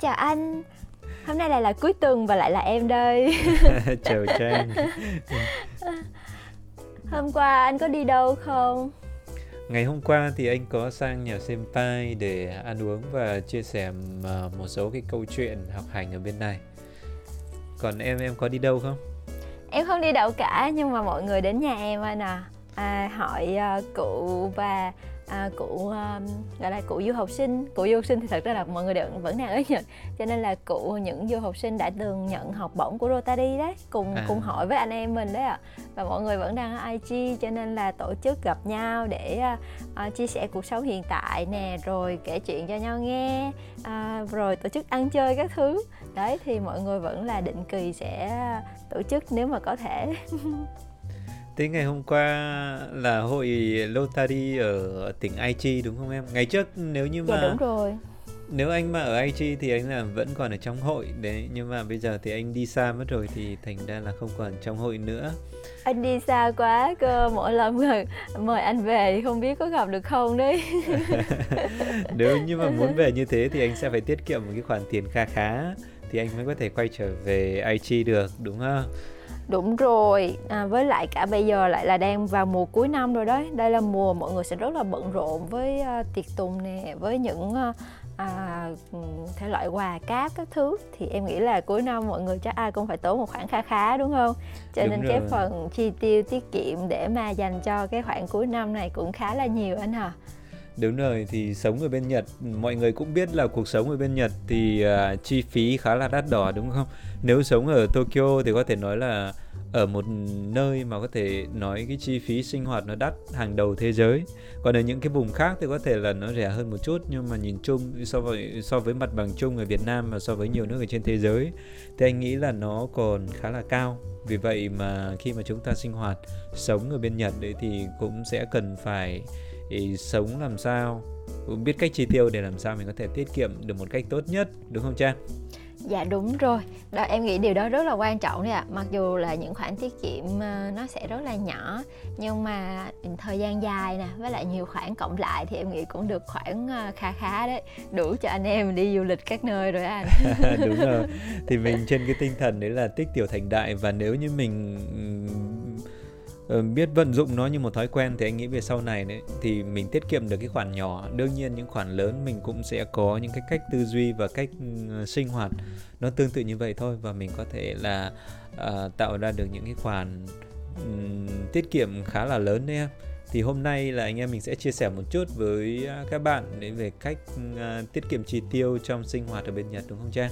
chào anh. Hôm nay lại là cuối tuần và lại là em đây. Chào Trang. Hôm qua anh có đi đâu không? Ngày hôm qua thì anh có sang nhà xem tai để ăn uống và chia sẻ ờ, một số cái câu chuyện học hành ở bên này. Còn em, em có đi đâu không? Em không đi đâu cả nhưng mà mọi người đến nhà em anh à, à hỏi uh, cụ và à, cụ um, gọi là cụ du học sinh cụ du học sinh thì thật ra là mọi người đều vẫn đang ở nhật cho nên là cụ những du học sinh đã từng nhận học bổng của Rotary đấy cùng à. cùng hỏi với anh em mình đấy ạ à. và mọi người vẫn đang ở IG cho nên là tổ chức gặp nhau để uh, chia sẻ cuộc sống hiện tại nè rồi kể chuyện cho nhau nghe uh, rồi tổ chức ăn chơi các thứ đấy thì mọi người vẫn là định kỳ sẽ tổ chức nếu mà có thể Thế ngày hôm qua là hội Lotari ở tỉnh Aichi đúng không em? Ngày trước nếu như dạ, mà dạ, đúng rồi. Nếu anh mà ở Aichi thì anh là vẫn còn ở trong hội đấy nhưng mà bây giờ thì anh đi xa mất rồi thì thành ra là không còn trong hội nữa. Anh đi xa quá cơ, mỗi lần mời, mời anh về thì không biết có gặp được không đấy. nếu như mà muốn về như thế thì anh sẽ phải tiết kiệm một cái khoản tiền kha khá thì anh mới có thể quay trở về Aichi được đúng không? Đúng rồi, à, với lại cả bây giờ lại là đang vào mùa cuối năm rồi đấy Đây là mùa mọi người sẽ rất là bận rộn với uh, tiệc tùng nè Với những uh, à, thể loại quà cáp các thứ Thì em nghĩ là cuối năm mọi người chắc ai cũng phải tốn một khoản khá khá đúng không? Cho đúng nên rồi. cái phần chi tiêu tiết kiệm để mà dành cho cái khoản cuối năm này cũng khá là nhiều anh hả? Đúng rồi, thì sống ở bên Nhật, mọi người cũng biết là cuộc sống ở bên Nhật thì uh, chi phí khá là đắt đỏ đúng không? Nếu sống ở Tokyo thì có thể nói là ở một nơi mà có thể nói cái chi phí sinh hoạt nó đắt hàng đầu thế giới. Còn ở những cái vùng khác thì có thể là nó rẻ hơn một chút nhưng mà nhìn chung so với so với mặt bằng chung ở Việt Nam và so với nhiều nước ở trên thế giới thì anh nghĩ là nó còn khá là cao. Vì vậy mà khi mà chúng ta sinh hoạt sống ở bên Nhật đấy thì cũng sẽ cần phải thì sống làm sao? Biết cách chi tiêu để làm sao mình có thể tiết kiệm được một cách tốt nhất đúng không trang? Dạ đúng rồi. Đó em nghĩ điều đó rất là quan trọng đấy ạ. À. mặc dù là những khoản tiết kiệm ờ, nó sẽ rất là nhỏ nhưng mà thời gian dài nè với lại nhiều khoản cộng lại thì em nghĩ cũng được khoảng ờ, khá khá đấy. Đủ cho anh em đi du lịch các nơi rồi anh. Đúng rồi. Thì mình trên cái tinh thần đấy là tích tiểu thành đại và nếu như mình Ờ, biết vận dụng nó như một thói quen thì anh nghĩ về sau này đấy thì mình tiết kiệm được cái khoản nhỏ. Đương nhiên những khoản lớn mình cũng sẽ có những cái cách tư duy và cách ờ, sinh hoạt nó tương tự như vậy thôi. Và mình có thể là uh, tạo ra được những cái khoản um, tiết kiệm khá là lớn đấy em. Thì hôm nay là anh em mình sẽ chia sẻ một chút với à, các bạn để về cách uh, tiết kiệm chi tiêu trong sinh hoạt ở bên Nhật đúng không Trang?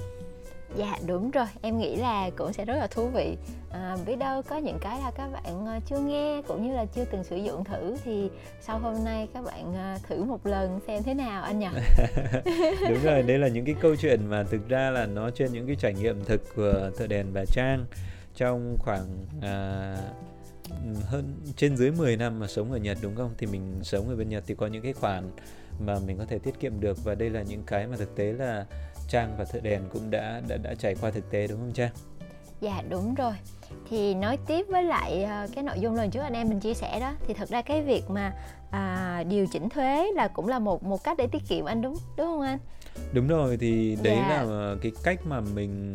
Dạ đúng rồi, em nghĩ là cũng sẽ rất là thú vị à, Biết đâu có những cái là các bạn ờ, chưa nghe cũng như là chưa từng sử dụng thử Thì sau hôm nay các bạn ờ, thử một lần xem thế nào anh nhỉ? đúng rồi, đây là những cái câu chuyện mà thực ra là nó trên những cái trải nghiệm thực của thợ đèn bà Trang Trong khoảng à, hơn trên dưới 10 năm mà sống ở Nhật đúng không? Thì mình sống ở bên Nhật thì có những cái khoản mà mình có thể tiết kiệm được và đây là những cái mà thực tế là Trang và thợ đèn cũng đã đã đã trải qua thực tế đúng không Trang? Dạ đúng rồi. Thì nói tiếp với lại uh, cái nội dung lần trước anh em mình chia sẻ đó thì thật ra cái việc mà à, điều chỉnh thuế là cũng là một một cách để tiết kiệm anh đúng đúng không anh? Đúng rồi thì đấy dạ. là cái cách mà mình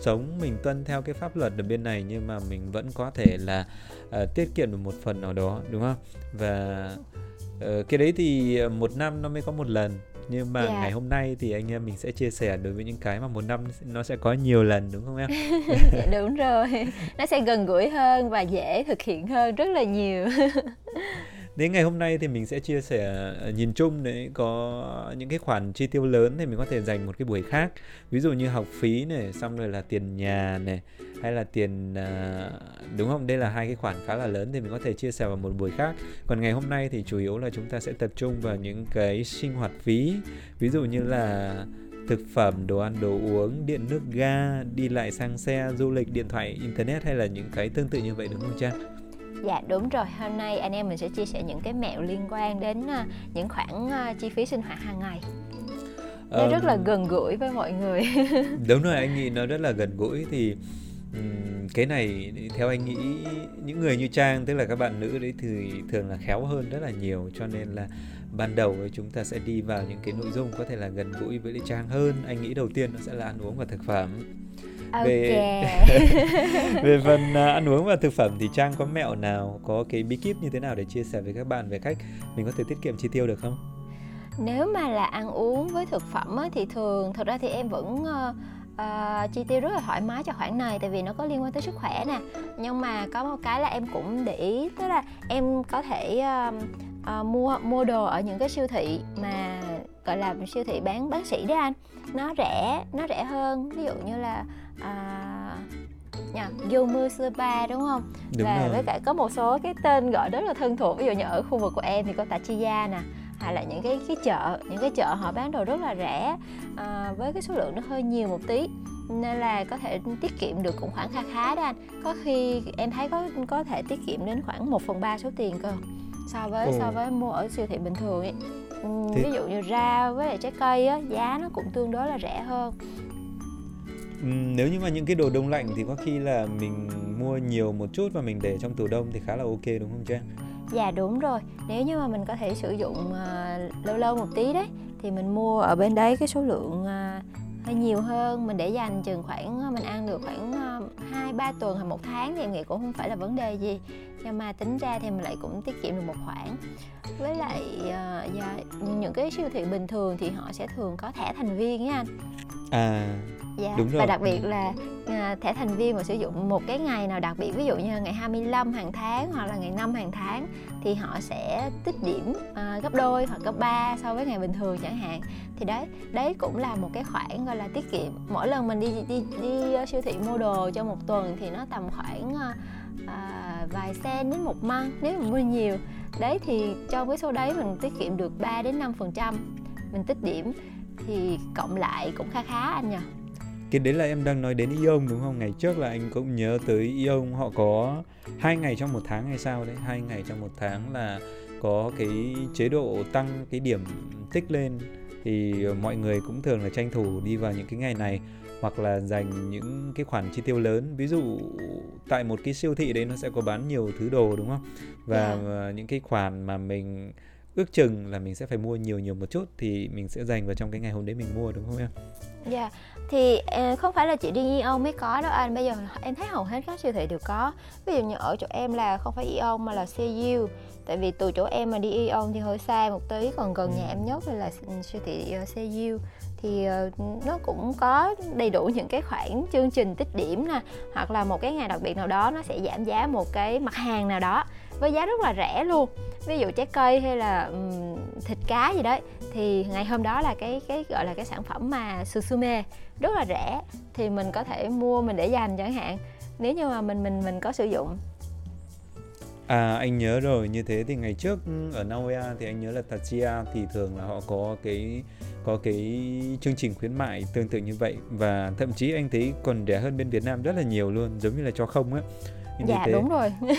sống mình tuân theo cái pháp luật ở bên này nhưng mà mình vẫn có thể là uh, tiết kiệm được một phần nào đó đúng không? Và uh, cái đấy thì một năm nó mới có một lần nhưng mà yeah. Dạ. ngày hôm nay thì anh em mình sẽ chia sẻ đối với những cái mà một năm nó sẽ có nhiều lần đúng không em? dạ, đúng rồi nó sẽ gần gũi hơn và dễ thực hiện hơn rất là nhiều đến ngày hôm nay thì mình sẽ chia sẻ ờ, nhìn chung đấy có những cái khoản chi tiêu lớn thì mình có thể dành một cái buổi khác. Ví dụ như học phí này xong rồi là tiền nhà này hay là tiền ờ, đúng không? Đây là hai cái khoản khá là lớn thì mình có thể chia sẻ vào một buổi khác. Còn ngày hôm nay thì chủ yếu là chúng ta sẽ tập trung vào những cái sinh hoạt phí. Ví dụ như là thực phẩm, đồ ăn, đồ uống, điện nước ga, đi lại sang xe, du lịch, điện thoại, internet hay là những cái tương tự như vậy đúng không Trang? Dạ đúng rồi, hôm nay anh em mình sẽ chia sẻ những cái mẹo liên quan đến uh, những khoản uh, chi phí sinh hoạt hàng ngày. Nó um, rất là gần gũi với mọi người. Đúng rồi anh nghĩ nó rất là gần gũi. Thì um, cái này theo anh nghĩ những người như trang tức là các bạn nữ đấy thì thường là khéo hơn rất là nhiều. Cho nên là ban đầu chúng ta sẽ đi vào những cái nội dung có thể là gần gũi với lại trang hơn. Anh nghĩ đầu tiên nó sẽ là ăn uống và thực phẩm. Về về phần à, ăn uống và thực phẩm thì trang có mẹo nào có cái bí kíp như thế nào để chia sẻ với các bạn về cách mình có thể tiết kiệm chi tiêu được không? Nếu mà là ăn uống với thực phẩm á, thì thường thật ra thì em vẫn ờ, ờ, chi tiêu rất là thoải mái cho khoản này tại vì nó có liên quan tới sức khỏe nè. Nhưng mà có một cái là em cũng để ý tức là em có thể ờ, ờ, mua mua đồ ở những cái siêu thị mà gọi là siêu thị bán bán sỉ đấy anh. Nó rẻ, nó rẻ hơn. Ví dụ như là à, nhà Yomu Spa đúng không? đúng và rồi với cả có một số cái tên gọi rất là thân thuộc ví dụ như ở khu vực của em thì có Tachiya nè hay là những cái cái chợ những cái chợ họ bán đồ rất là rẻ à, với cái số lượng nó hơi nhiều một tí nên là có thể tiết kiệm được cũng khoảng kha khá đó anh có khi em thấy có có thể tiết kiệm đến khoảng 1 phần ba số tiền cơ so với Ồ. so với mua ở siêu thị bình thường ấy Ừm, Thế- ví dụ như rau với lại trái cây á giá nó cũng tương đối là rẻ hơn Ừm, nếu như mà những cái đồ đông lạnh thì có khi là mình mua nhiều một chút và mình để trong tủ đông thì khá là ok đúng không Trang? Dạ đúng rồi, nếu như mà mình có thể sử dụng à, lâu lâu một tí đấy thì mình mua ở bên đấy cái số lượng à, hơi nhiều hơn, mình để dành chừng khoảng à, mình ăn được khoảng hai ba tuần hay một tháng thì em nghĩ cũng không phải là vấn đề gì. Nhưng mà tính ra thì mình lại cũng tiết kiệm được một khoản. Với lại à, dạ, những cái siêu thị bình thường thì họ sẽ thường có thẻ thành viên á anh. À, Dạ, Đúng và rồi. đặc biệt là à, thẻ thành viên mà sử dụng một cái ngày nào đặc biệt ví dụ như ngày 25 hàng tháng hoặc là ngày 5 hàng tháng thì họ sẽ tích điểm à, gấp đôi hoặc gấp 3 so với ngày bình thường chẳng hạn thì đấy đấy cũng là một cái khoản gọi là tiết kiệm mỗi lần mình đi đi đi ờ, siêu thị mua đồ cho một tuần thì nó tầm khoảng à, vài sen đến một măng nếu mà mua nhiều. Đấy thì trong cái số đấy mình tiết kiệm được 3 đến 5 phần trăm. Mình tích điểm thì cộng lại cũng khá khá anh nhỉ cái đấy là em đang nói đến Ion đúng không? Ngày trước là anh cũng nhớ tới Ion họ có hai ngày trong một tháng hay sao đấy, hai ngày trong một tháng là có cái chế độ tăng cái điểm tích lên. Thì mọi người cũng thường là tranh thủ đi vào những cái ngày này hoặc là dành những cái khoản chi tiêu lớn. Ví dụ tại một cái siêu thị đấy nó sẽ có bán nhiều thứ đồ đúng không? Và Dạ. ờ, những cái khoản mà mình ước chừng là mình sẽ phải mua nhiều nhiều một chút thì mình sẽ dành vào trong cái ngày hôm đấy mình mua đúng không em? Dạ, thì ờ, không phải là chỉ riêng Ion mới có đâu anh. Bây giờ em thấy hầu hết các siêu thị đều có. Ví dụ như ở chỗ em là không phải Ion mà là CU Tại vì từ chỗ em mà đi Ion thì hơi xa một tí Còn gần nhà em nhất là siêu thị ờ, CU thì ờ, nó cũng có đầy đủ những cái khoản chương trình tích điểm nè hoặc là một cái ngày đặc biệt nào đó nó sẽ giảm giá một cái mặt hàng nào đó với giá rất là rẻ luôn. Ví dụ trái cây hay là um, thịt cá gì đấy thì ngày hôm đó là cái cái gọi là cái sản phẩm mà susume rất là rẻ thì mình có thể mua mình để dành chẳng hạn. Nếu như mà mình mình mình có sử dụng À anh nhớ rồi, như thế thì ngày trước ở Naoya thì anh nhớ là Tatsuya thì thường là họ có cái có cái chương trình khuyến mại tương tự như vậy. Và thậm chí anh thấy còn rẻ hơn bên Việt Nam rất là nhiều luôn, giống như là cho không á. Như dạ thế. đúng rồi.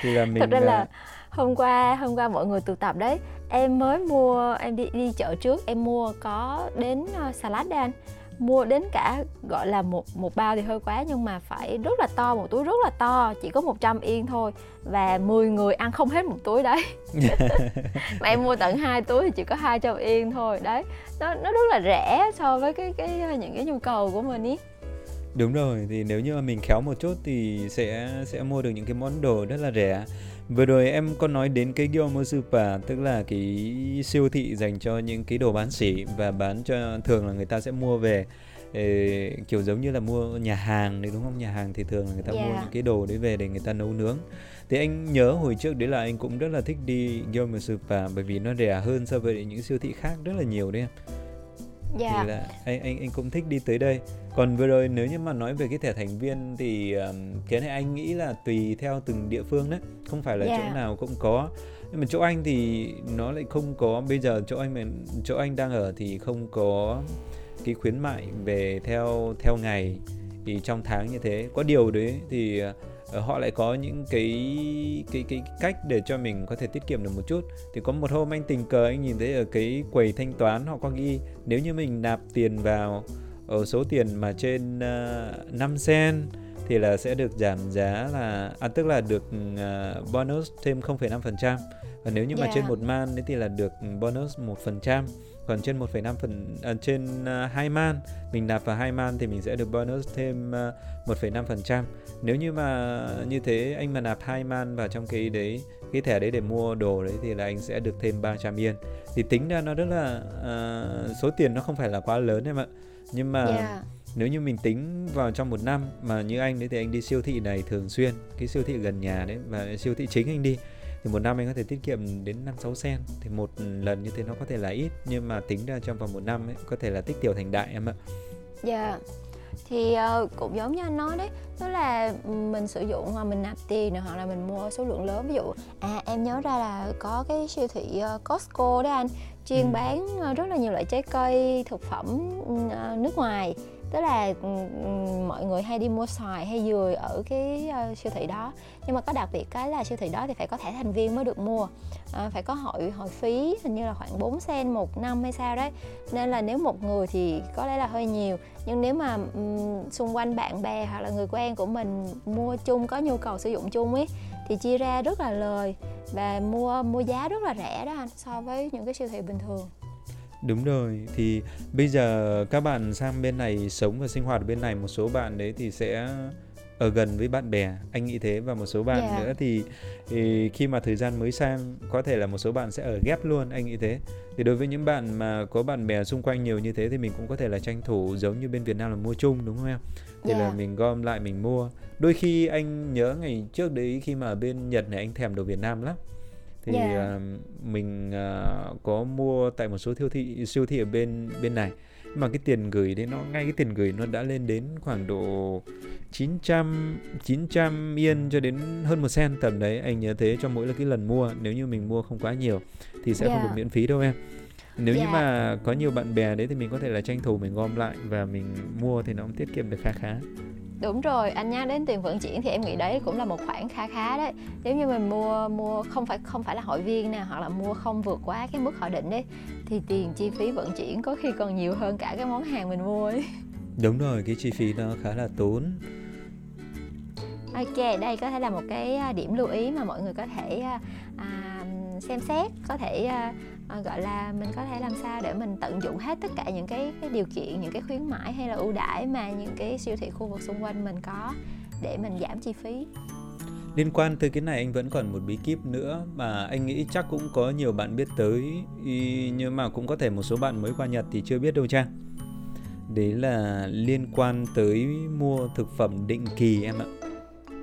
Thì là mình thật ra à, là hôm qua hôm qua mọi người tụ tập đấy em mới mua em đi đi chợ trước em mua có đến uh, salad đấy anh mua đến cả gọi là một một bao thì hơi quá nhưng mà phải rất là to một túi rất là to chỉ có 100 yên thôi. Và 10 người ăn không hết một túi đấy. Mà em mua tận hai túi thì chỉ có 200 yên thôi. Đấy nó nó rất là rẻ so với cái cái những cái nhu cầu của mình ý. Đúng rồi, thì nếu như mà mình khéo một chút thì sẽ sẽ mua được những cái món đồ rất là rẻ. Vừa rồi em có nói đến cái Gyomo Super, tức là cái siêu thị dành cho những cái đồ bán sỉ và bán cho thường là người ta sẽ mua về kiểu giống như là mua nhà hàng đấy đúng không? Nhà hàng thì thường là người ta mua Dạ. những cái đồ đấy về để người ta nấu nướng. Thì anh nhớ hồi trước đấy là anh cũng rất là thích đi Gyomo Super bởi vì nó rẻ hơn so với những siêu thị khác rất là nhiều đấy em dạ. thì là anh anh anh cũng thích đi tới đây. Còn vừa rồi nếu như mà nói về cái thẻ thành viên thì um, cái này anh nghĩ là tùy theo từng địa phương đấy không phải là Dạ. chỗ nào cũng có. Nhưng mà chỗ anh thì nó lại không có. Bây giờ chỗ anh mà chỗ anh đang ở thì không có cái khuyến mại về theo theo ngày thì trong tháng như thế. Có điều đấy thì ờ, họ lại có những cái cái cái cách để cho mình có thể tiết kiệm được một chút. Thì có một hôm anh tình cờ anh nhìn thấy ở cái quầy thanh toán họ có ghi nếu như mình nạp tiền vào ở số tiền mà trên uh, 5 sen thì là sẽ được giảm giá là à, tức là được uh, bonus thêm 0,5% và nếu như mà Yeah. trên một man ấy thì là được bonus 1% còn trên 1,5 phần à, trên uh, 2 man mình nạp vào 2 man thì mình sẽ được bonus thêm uh, 1,5% nếu như mà như thế anh mà nạp 2 man vào trong cái đấy cái thẻ đấy để mua đồ đấy thì là anh sẽ được thêm 300 yên. Thì tính ra nó rất là à, số tiền nó không phải là quá lớn em ạ. Nhưng mà yeah. nếu như mình tính vào trong một năm mà như anh đấy thì anh đi siêu thị này thường xuyên cái siêu thị gần nhà đấy và siêu thị chính anh đi thì một năm anh có thể tiết kiệm đến 5 6 sen thì một lần như thế nó có thể là ít nhưng mà tính ra trong vòng một năm ấy có thể là tích tiểu thành đại em ạ. Dạ thì uh, cũng giống như anh nói đấy đó là mình sử dụng mà mình nạp tiền hoặc là mình mua số lượng lớn ví dụ à em nhớ ra là có cái siêu thị uh, Costco đấy anh chuyên Ừ. bán uh, rất là nhiều loại trái cây thực phẩm uh, nước ngoài tức là ừ, ừ, mọi người hay đi mua xoài hay dừa ở cái uh, siêu thị đó. Nhưng mà có đặc biệt cái là siêu thị đó thì phải có thẻ thành viên mới được mua. À, phải có hội hội phí hình như là khoảng 4 sen một năm hay sao đấy. Nên là nếu một người thì có lẽ là hơi nhiều. Nhưng nếu mà um, xung quanh bạn bè hoặc là người quen của mình mua chung có nhu cầu sử dụng chung ấy thì chia ra rất là lời. Và mua mua giá rất là rẻ đó anh so với những cái siêu thị bình thường. Đúng rồi, thì bây giờ các bạn sang bên này sống và sinh hoạt ở bên này một số bạn đấy thì sẽ ở gần với bạn bè, anh nghĩ thế và một số bạn Dạ. nữa thì, thì khi mà thời gian mới sang có thể là một số bạn sẽ ở ghép luôn, anh nghĩ thế. Thì đối với những bạn mà có bạn bè xung quanh nhiều như thế thì mình cũng có thể là tranh thủ giống như bên Việt Nam là mua chung đúng không em? Thì là Dạ. mình gom lại mình mua. Đôi khi anh nhớ ngày trước đấy khi mà ở bên Nhật này anh thèm đồ Việt Nam lắm thì Dạ. à, mình à, có mua tại một số siêu thị siêu thị ở bên bên này mà cái tiền gửi đấy nó ngay cái tiền gửi nó đã lên đến khoảng độ 900 900 yên cho đến hơn một sen tầm đấy anh nhớ thế cho mỗi là cái lần mua nếu như mình mua không quá nhiều thì sẽ không Dạ. được miễn phí đâu em nếu như Dạ. mà có nhiều bạn bè đấy thì mình có thể là tranh thủ mình gom lại và mình mua thì nó cũng tiết kiệm được khá khá Đúng rồi, anh nhắc đến tiền vận chuyển thì em nghĩ đấy cũng là một khoản khá khá đấy. Nếu như mình mua mua không phải không phải là hội viên nè hoặc là mua không vượt quá cái mức họ định đấy thì tiền chi phí vận chuyển có khi còn nhiều hơn cả cái món hàng mình mua ấy. đúng rồi cái chi phí nó khá là tốn Ok, đây có thể là một cái à, điểm lưu ý mà mọi người có thể à, à, xem xét, có thể à, à, gọi là mình có thể làm sao để mình tận dụng hết tất cả những cái cái điều kiện, những cái khuyến mãi hay là ưu đãi mà những cái siêu thị khu vực xung quanh mình có để mình giảm chi phí. Liên quan tới cái này anh vẫn còn một bí kíp nữa mà anh nghĩ chắc cũng có nhiều bạn biết tới nhưng mà cũng có thể một số bạn mới qua Nhật thì chưa biết đâu Trang. Đấy là liên quan tới mua thực phẩm định kỳ em ạ.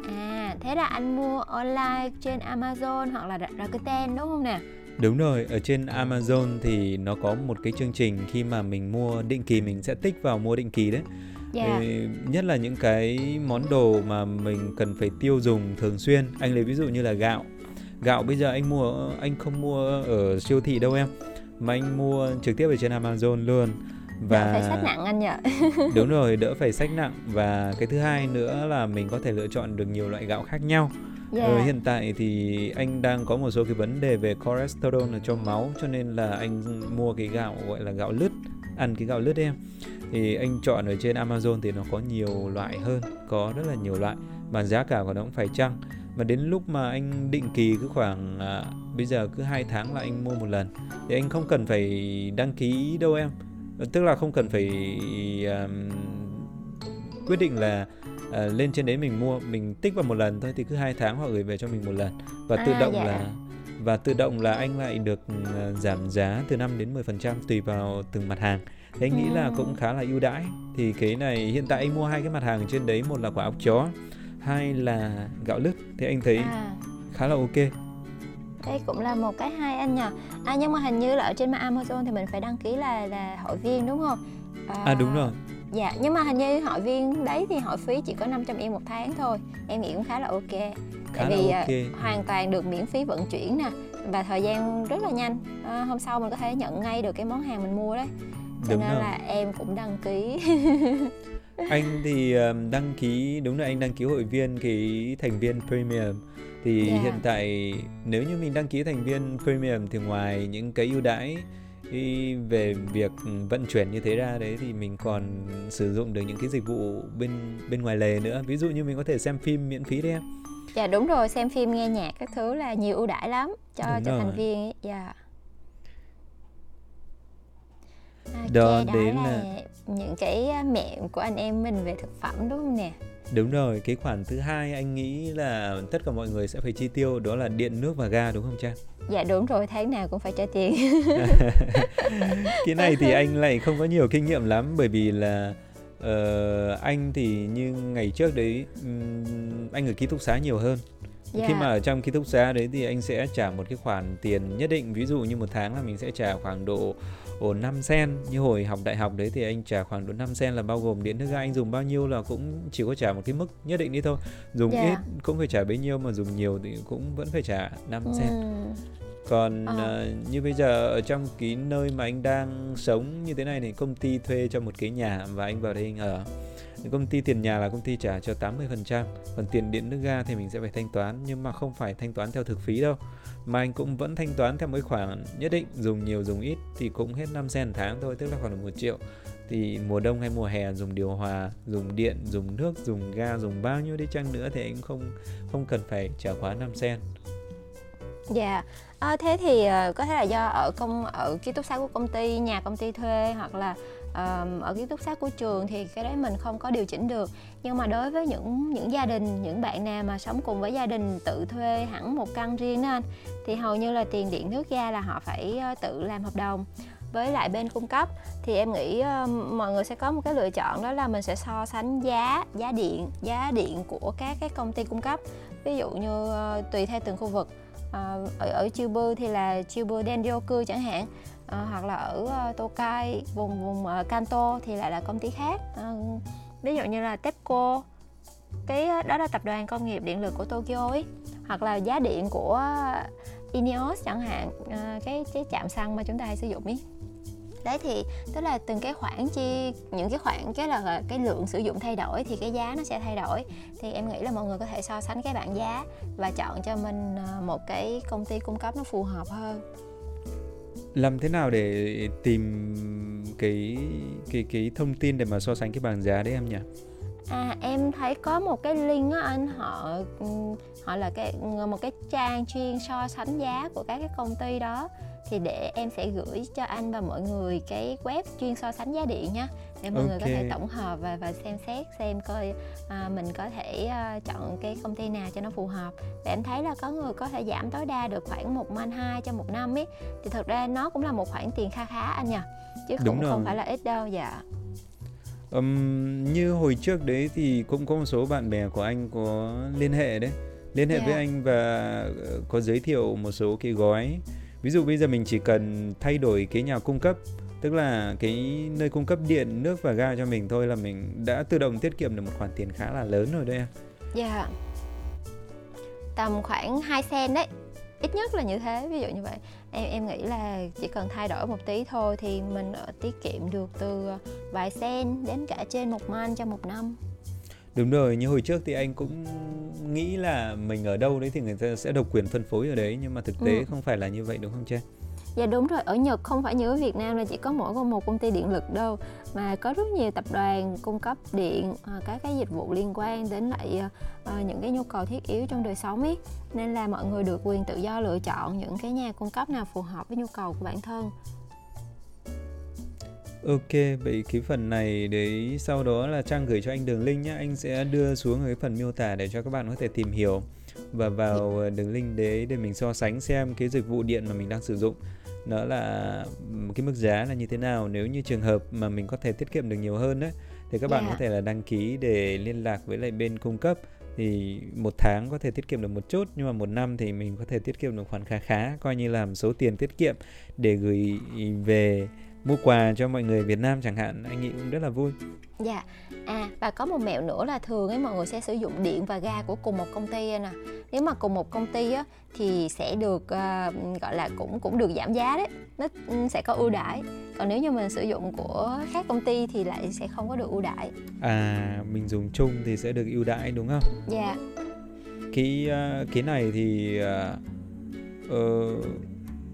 À, thế là anh mua online trên Amazon hoặc là Ra- Rakuten đúng không nè? Đúng rồi, ở trên Amazon thì nó có một cái chương trình khi mà mình mua định kỳ mình sẽ tích vào mua định kỳ đấy. Dạ. Ờ, nhất là những cái món đồ mà mình cần phải tiêu dùng thường xuyên. Anh lấy ví dụ như là gạo. Gạo bây giờ anh mua anh không mua ở siêu thị đâu em, mà anh mua trực tiếp ở trên Amazon luôn. Và phải sách nặng anh nhỉ? đúng rồi, đỡ phải sách nặng và cái thứ hai nữa là mình có thể lựa chọn được nhiều loại gạo khác nhau. Dạ. Ờ, hiện tại thì anh đang có một số cái vấn đề về cholesterol ở trong máu cho nên là anh mua cái gạo gọi là gạo lứt, ăn cái gạo lứt em. Thì anh chọn ở trên Amazon thì nó có nhiều loại hơn, có rất là nhiều loại mà giá cả của nó cũng phải chăng. Mà đến lúc mà anh định kỳ cứ khoảng à, bây giờ cứ hai tháng là anh mua một lần thì anh không cần phải đăng ký đâu em. Tức là không cần phải ờm, quyết định là à, lên trên đấy mình mua mình tích vào một lần thôi thì cứ hai tháng họ gửi về cho mình một lần. Và tự À, động dạ. là và tự động là anh lại được à, giảm giá từ 5 đến 10% tùy vào từng mặt hàng. Thì anh nghĩ là cũng khá là ưu đãi. Thì cái này hiện tại anh mua hai cái mặt hàng trên đấy một là quả ốc chó hai là gạo lứt. Thì anh thấy À, khá là ok. Đây cũng là một cái hay anh nhỉ? À nhưng mà hình như là ở trên Amazon thì mình phải đăng ký là là hội viên đúng không? à đúng rồi Dạ, nhưng mà hình như hội viên đấy thì hội phí chỉ có 500 yên một tháng thôi. Em nghĩ cũng khá là ok. khá Tại vì là à, ok hoàn toàn được miễn phí vận chuyển nè và thời gian rất là nhanh. À, hôm sau mình có thể nhận ngay được cái món hàng mình mua đấy. Cho Đúng nên rồi. là em cũng đăng ký. anh thì um, đăng ký đúng là anh đăng ký hội viên cái thành viên premium thì Dạ. hiện tại nếu như mình đăng ký thành viên premium thì ngoài những cái ưu đãi Ý về việc vận chuyển như thế ra đấy thì mình còn sử dụng được những cái dịch vụ bên bên ngoài lề nữa ví dụ như mình có thể xem phim miễn phí đấy em dạ đúng rồi xem phim nghe nhạc các thứ là nhiều ưu đãi lắm cho Đúng cho rồi. thành viên ấy. dạ À, Đó, đó đấy là là- những cái à, mẹo của anh em mình về thực phẩm đúng không nè đúng rồi cái khoản thứ hai anh nghĩ là tất cả mọi người sẽ phải chi tiêu đó là điện nước và ga đúng không Trang? Dạ đúng rồi tháng nào cũng phải trả tiền. Cái này thì anh lại không có nhiều kinh nghiệm lắm bởi vì là ờ, anh thì như ngày trước đấy ừm, anh ở ký túc xá nhiều hơn. Dạ. khi mà ở trong ký túc xá đấy thì anh sẽ trả một cái khoản tiền nhất định ví dụ như một tháng là mình sẽ trả khoảng độ ổ 5 sen. Như hồi học đại học đấy thì anh trả khoảng độ 5 sen là bao gồm điện nước ga. Anh dùng bao nhiêu là cũng chỉ có trả một cái mức nhất định đi thôi. Dùng Dạ. ít cũng phải trả bấy nhiêu mà dùng nhiều thì cũng vẫn phải trả 5 sen. Ừm, còn Ờ. ờ, như bây giờ ở trong cái nơi mà anh đang sống như thế này thì công ty thuê cho một cái nhà và anh vào đây anh ở. Công ty tiền nhà là công ty trả cho 80% còn tiền điện nước ga thì mình sẽ phải thanh toán nhưng mà không phải thanh toán theo thực phí đâu mà anh cũng vẫn thanh toán theo mỗi khoản. Nhất định dùng nhiều dùng ít thì cũng hết 5 sen một tháng thôi tức là khoảng là một triệu. Thì mùa đông hay mùa hè dùng điều hòa dùng điện dùng nước dùng ga dùng bao nhiêu đi chăng nữa thì anh không không cần phải trả quá 5 sen dạ. Ờ, thế thì ờ, có thể là do ở công ở ký túc xá của công ty nhà công ty thuê hoặc là ở ký túc xá của trường thì cái đấy mình không có điều chỉnh được. Nhưng mà đối với những những gia đình những bạn nào mà sống cùng với gia đình tự thuê hẳn một căn riêng đó anh thì hầu như là tiền điện nước ga là họ phải ờ, tự làm hợp đồng. Với lại bên cung cấp thì em nghĩ ờ, mọi người sẽ có một cái lựa chọn đó là mình sẽ so sánh giá giá điện giá điện của các cái công ty cung cấp. Ví dụ như ờ, tùy theo từng khu vực. Ờ, ở ở Bư thì là Chibu Dendryoku chẳng hạn à, hoặc là ở ờ, Tokai vùng vùng ờ, Kanto thì lại là công ty khác. À, ví dụ như là TEPCO cái đó là tập đoàn công nghiệp điện lực của Tokyo ấy. Hoặc là giá điện của Ineos chẳng hạn ờ, cái cái chạm xăng mà chúng ta hay sử dụng ấy. Đấy thì tức là từng cái khoản chi những cái khoản cái là cái lượng sử dụng thay đổi thì cái giá nó sẽ thay đổi. Thì em nghĩ là mọi người có thể so sánh cái bảng giá và chọn cho mình một cái công ty cung cấp nó phù hợp hơn làm thế nào để tìm cái cái cái thông tin để mà so sánh cái bảng giá đấy em nhỉ? À em thấy có một cái link á anh, họ ừ, họ là cái, một cái trang chuyên so sánh giá của các cái công ty đó thì để em sẽ gửi cho anh và mọi người cái web chuyên so sánh giá điện nhé để mọi người có thể tổng hợp và và xem xét xem coi à, mình có thể à, chọn cái công ty nào cho nó phù hợp và em thấy là có người có thể giảm tối đa được khoảng một man hai cho một năm ấy thì thực ra nó cũng là một khoản tiền kha khá anh nhỉ chứ Đúng cũng không rồi. phải là ít đâu dạ Ừm, như hồi trước đấy thì cũng có một số bạn bè của anh có liên hệ đấy liên hệ với Dạ. anh và ờ, có giới thiệu một số cái gói ví dụ bây giờ mình chỉ cần thay đổi cái nhà cung cấp tức là cái nơi cung cấp điện nước và ga cho mình thôi là mình đã tự động tiết kiệm được một khoản tiền khá là lớn rồi đấy em Dạ. Tầm khoảng 2 sen đấy. Ít nhất là như thế, ví dụ như vậy. Em em nghĩ là chỉ cần thay đổi một tí thôi Thì mình ờ, tiết kiệm được từ ờ, vài sen đến cả trên một man cho một năm. Đúng rồi, như hồi trước thì anh cũng nghĩ là mình ở đâu đấy thì người ta sẽ độc quyền phân phối ở đấy nhưng mà thực tế Ừ. không phải là như vậy đúng không Trang? Dạ đúng rồi, ở Nhật không phải như ở Việt Nam là chỉ có mỗi một công ty điện lực đâu Mà có rất nhiều tập đoàn cung cấp điện, ờ, các cái dịch vụ liên quan đến lại ờ, những cái nhu cầu thiết yếu trong đời sống ấy Nên là mọi người được quyền tự do lựa chọn những cái nhà cung cấp nào phù hợp với nhu cầu của bản thân Ok, vậy cái phần này đấy sau đó là Trang gửi cho anh đường link nhá, anh sẽ đưa xuống ở cái phần miêu tả để cho các bạn có thể tìm hiểu và vào ờ, đường link đấy để mình so sánh xem cái dịch vụ điện mà mình đang sử dụng nó là cái mức giá là như thế nào. Nếu như trường hợp mà mình có thể tiết kiệm được nhiều hơn đấy thì các bạn Dạ. có thể là đăng ký để liên lạc với lại bên cung cấp. Thì một tháng có thể tiết kiệm được một chút nhưng mà một năm thì mình có thể tiết kiệm được khoản khá khá coi như là số tiền tiết kiệm để gửi về mua quà cho mọi người Việt Nam chẳng hạn anh nghĩ cũng rất là vui Dạ, à và có một mẹo nữa là thường ấy mọi người sẽ sử dụng điện và ga của cùng một công ty nè. Nếu mà cùng một công ty á thì sẽ được à, gọi là cũng cũng được giảm giá đấy, nó ừ, sẽ có ưu đãi. Còn nếu như mình sử dụng của các công ty thì lại sẽ không có được ưu đãi. à mình dùng chung thì sẽ được ưu đãi đúng không Dạ, cái ờ, cái này thì ờ, ờ,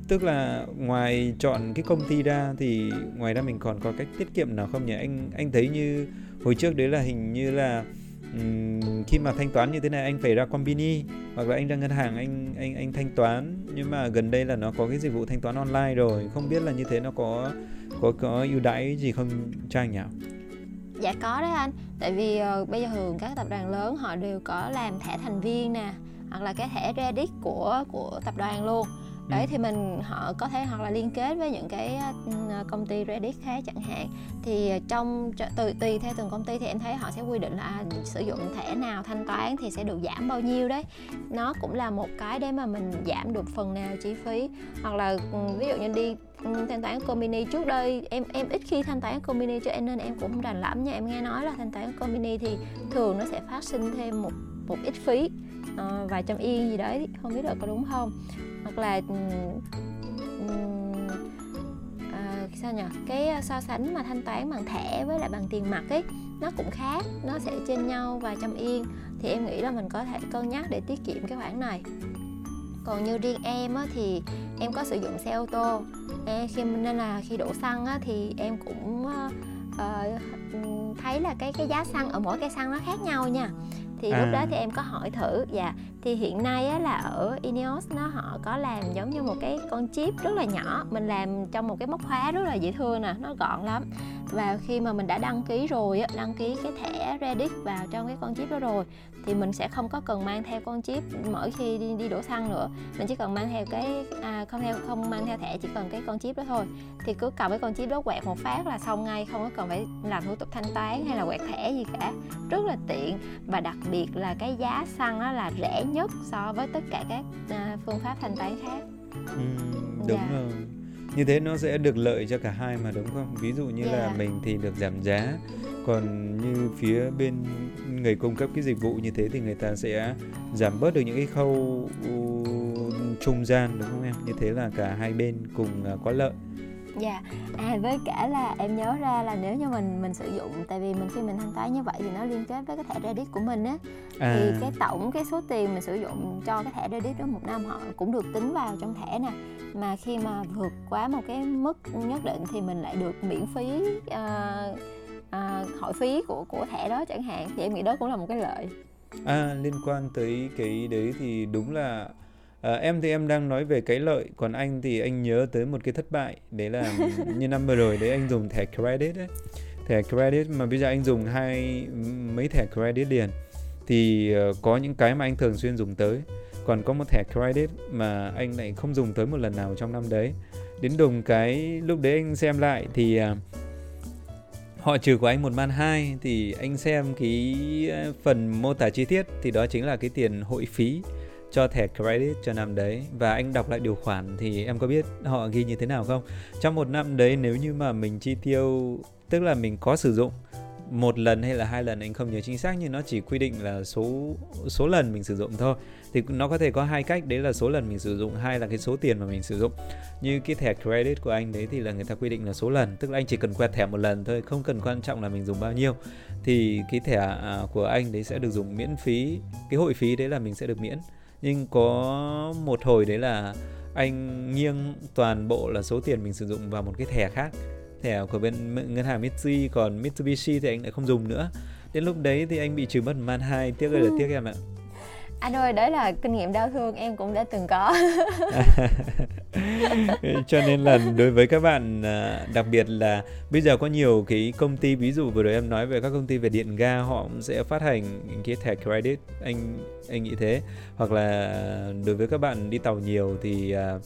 tức là ngoài chọn cái công ty ra thì ngoài ra mình còn có cách tiết kiệm nào không nhỉ? Anh anh thấy như hồi trước đấy là hình như là um, khi mà thanh toán như thế này anh phải ra combini hoặc là anh ra ngân hàng anh anh anh thanh toán. Nhưng mà gần đây là nó có cái dịch vụ thanh toán online rồi. Không biết là như thế nó có có có ưu đãi gì không cho anh nhỉ? Dạ có đấy anh. Tại vì uh, bây giờ thường các tập đoàn lớn họ đều có làm thẻ thành viên nè Hoặc là cái thẻ credit của của tập đoàn luôn đấy ừ. thì mình họ có thể hoặc là liên kết với những cái công ty Reddit khác chẳng hạn. Thì trong tùy tùy theo từng công ty thì em thấy họ sẽ quy định là à, sử dụng thẻ nào thanh toán thì sẽ được giảm bao nhiêu đấy. Nó cũng là một cái để mà mình giảm được phần nào chi phí. Hoặc là ví dụ như đi thanh toán Comini trước đây em em ít khi thanh toán Comini cho nên em cũng không rành lắm nha. Em nghe nói là thanh toán Comini thì thường nó sẽ phát sinh thêm một một ít phí uh, vài trăm yên gì đấy không biết là có đúng không hoặc là ừ, ừ, à, sao nhỉ? Cái à, so sánh mà thanh toán bằng thẻ với lại bằng tiền mặt ấy nó cũng khác nó sẽ trên nhau vài trăm yên. Thì em nghĩ là mình có thể cân nhắc để tiết kiệm cái khoản này. Còn như riêng em á, thì em có sử dụng xe ô tô. Khi nên là khi đổ xăng á, thì em cũng uh, thấy là cái cái giá xăng ở mỗi cây xăng nó khác nhau nha thì à. lúc đó thì em có hỏi thử dạ. Thì hiện nay á, là ở Ineos nó họ có làm giống như một cái con chip rất là nhỏ. Mình làm trong một cái móc khóa rất là dễ thương nè nó gọn lắm. Và khi mà mình đã đăng ký rồi á, đăng ký cái thẻ Reddit vào trong cái con chip đó rồi thì mình sẽ không có cần mang theo con chip mỗi khi đi, đi đổ xăng nữa. Mình chỉ cần mang theo cái à, không theo không mang theo thẻ chỉ cần cái con chip đó thôi. Thì cứ cầm cái con chip đó quẹt một phát là xong ngay không có cần phải làm thủ tục thanh toán hay là quẹt thẻ gì cả. Rất là tiện và đặc biệt là cái giá xăng đó là rẻ nhất so với tất cả các à, phương pháp thanh toán khác ừ, đúng dạ. rồi như thế nó sẽ được lợi cho cả hai mà đúng không ví dụ như yeah. là dạ. mình thì được giảm giá còn như phía bên người cung cấp cái dịch vụ như thế thì người ta sẽ giảm bớt được những cái khâu trung gian đúng không em như thế là cả hai bên cùng à, có lợi dạ. À với cả là em nhớ ra là nếu như mình mình sử dụng tại vì mình khi mình thanh toán như vậy thì nó liên kết với cái thẻ Reddit của mình á. À. thì cái tổng cái số tiền mình sử dụng cho cái thẻ Reddit đó một năm họ cũng được tính vào trong thẻ nè. Mà khi mà vượt quá một cái mức nhất định thì mình lại được miễn phí uh, uh, hội phí của của thẻ đó chẳng hạn. Thì em nghĩ đó cũng là một cái lợi. À liên quan tới cái đấy thì đúng là À, em thì em đang nói về cái lợi còn anh thì anh nhớ tới một cái thất bại đấy là như năm vừa rồi đấy anh dùng thẻ credit đấy. Thẻ credit mà bây giờ anh dùng hai mấy thẻ credit liền. Thì uh, có những cái mà anh thường xuyên dùng tới. Còn có một thẻ credit mà anh lại không dùng tới một lần nào trong năm đấy. Đến đùng cái lúc đấy anh xem lại thì uh, họ trừ của anh một man hai thì anh xem cái ờ, phần mô tả chi tiết thì đó chính là cái tiền hội phí cho thẻ credit cho năm đấy. Và anh đọc lại điều khoản thì em có biết họ ghi như thế nào không? Trong một năm đấy, nếu như mà mình chi tiêu, tức là mình có sử dụng một lần hay là hai lần, anh không nhớ chính xác, nhưng nó chỉ quy định là số số lần mình sử dụng thôi. Thì nó có thể có hai cách, đấy là số lần mình sử dụng, hai là cái số tiền mà mình sử dụng. Như cái thẻ credit của anh đấy thì là người ta quy định là số lần, tức là anh chỉ cần quẹt thẻ một lần thôi, không cần quan trọng là mình dùng bao nhiêu. Thì cái thẻ à, của anh đấy sẽ được dùng miễn phí, cái hội phí đấy là mình sẽ được miễn nhưng có một hồi đấy là anh nghiêng toàn bộ là số tiền mình sử dụng vào một cái thẻ khác. Thẻ của bên ngân hàng Mitsui còn Mitsubishi thì anh lại không dùng nữa. Đến lúc đấy thì anh bị trừ mất man hai. Tiếc ơi là tiếc em ạ anh ơi đấy là kinh nghiệm đau thương em cũng đã từng có. Cho nên là đối với các bạn à, đặc biệt là bây giờ có nhiều cái công ty ví dụ vừa rồi em nói về các công ty về điện ga họ cũng sẽ phát hành những cái thẻ credit anh anh nghĩ thế. Hoặc là đối với các bạn đi tàu nhiều thì uh,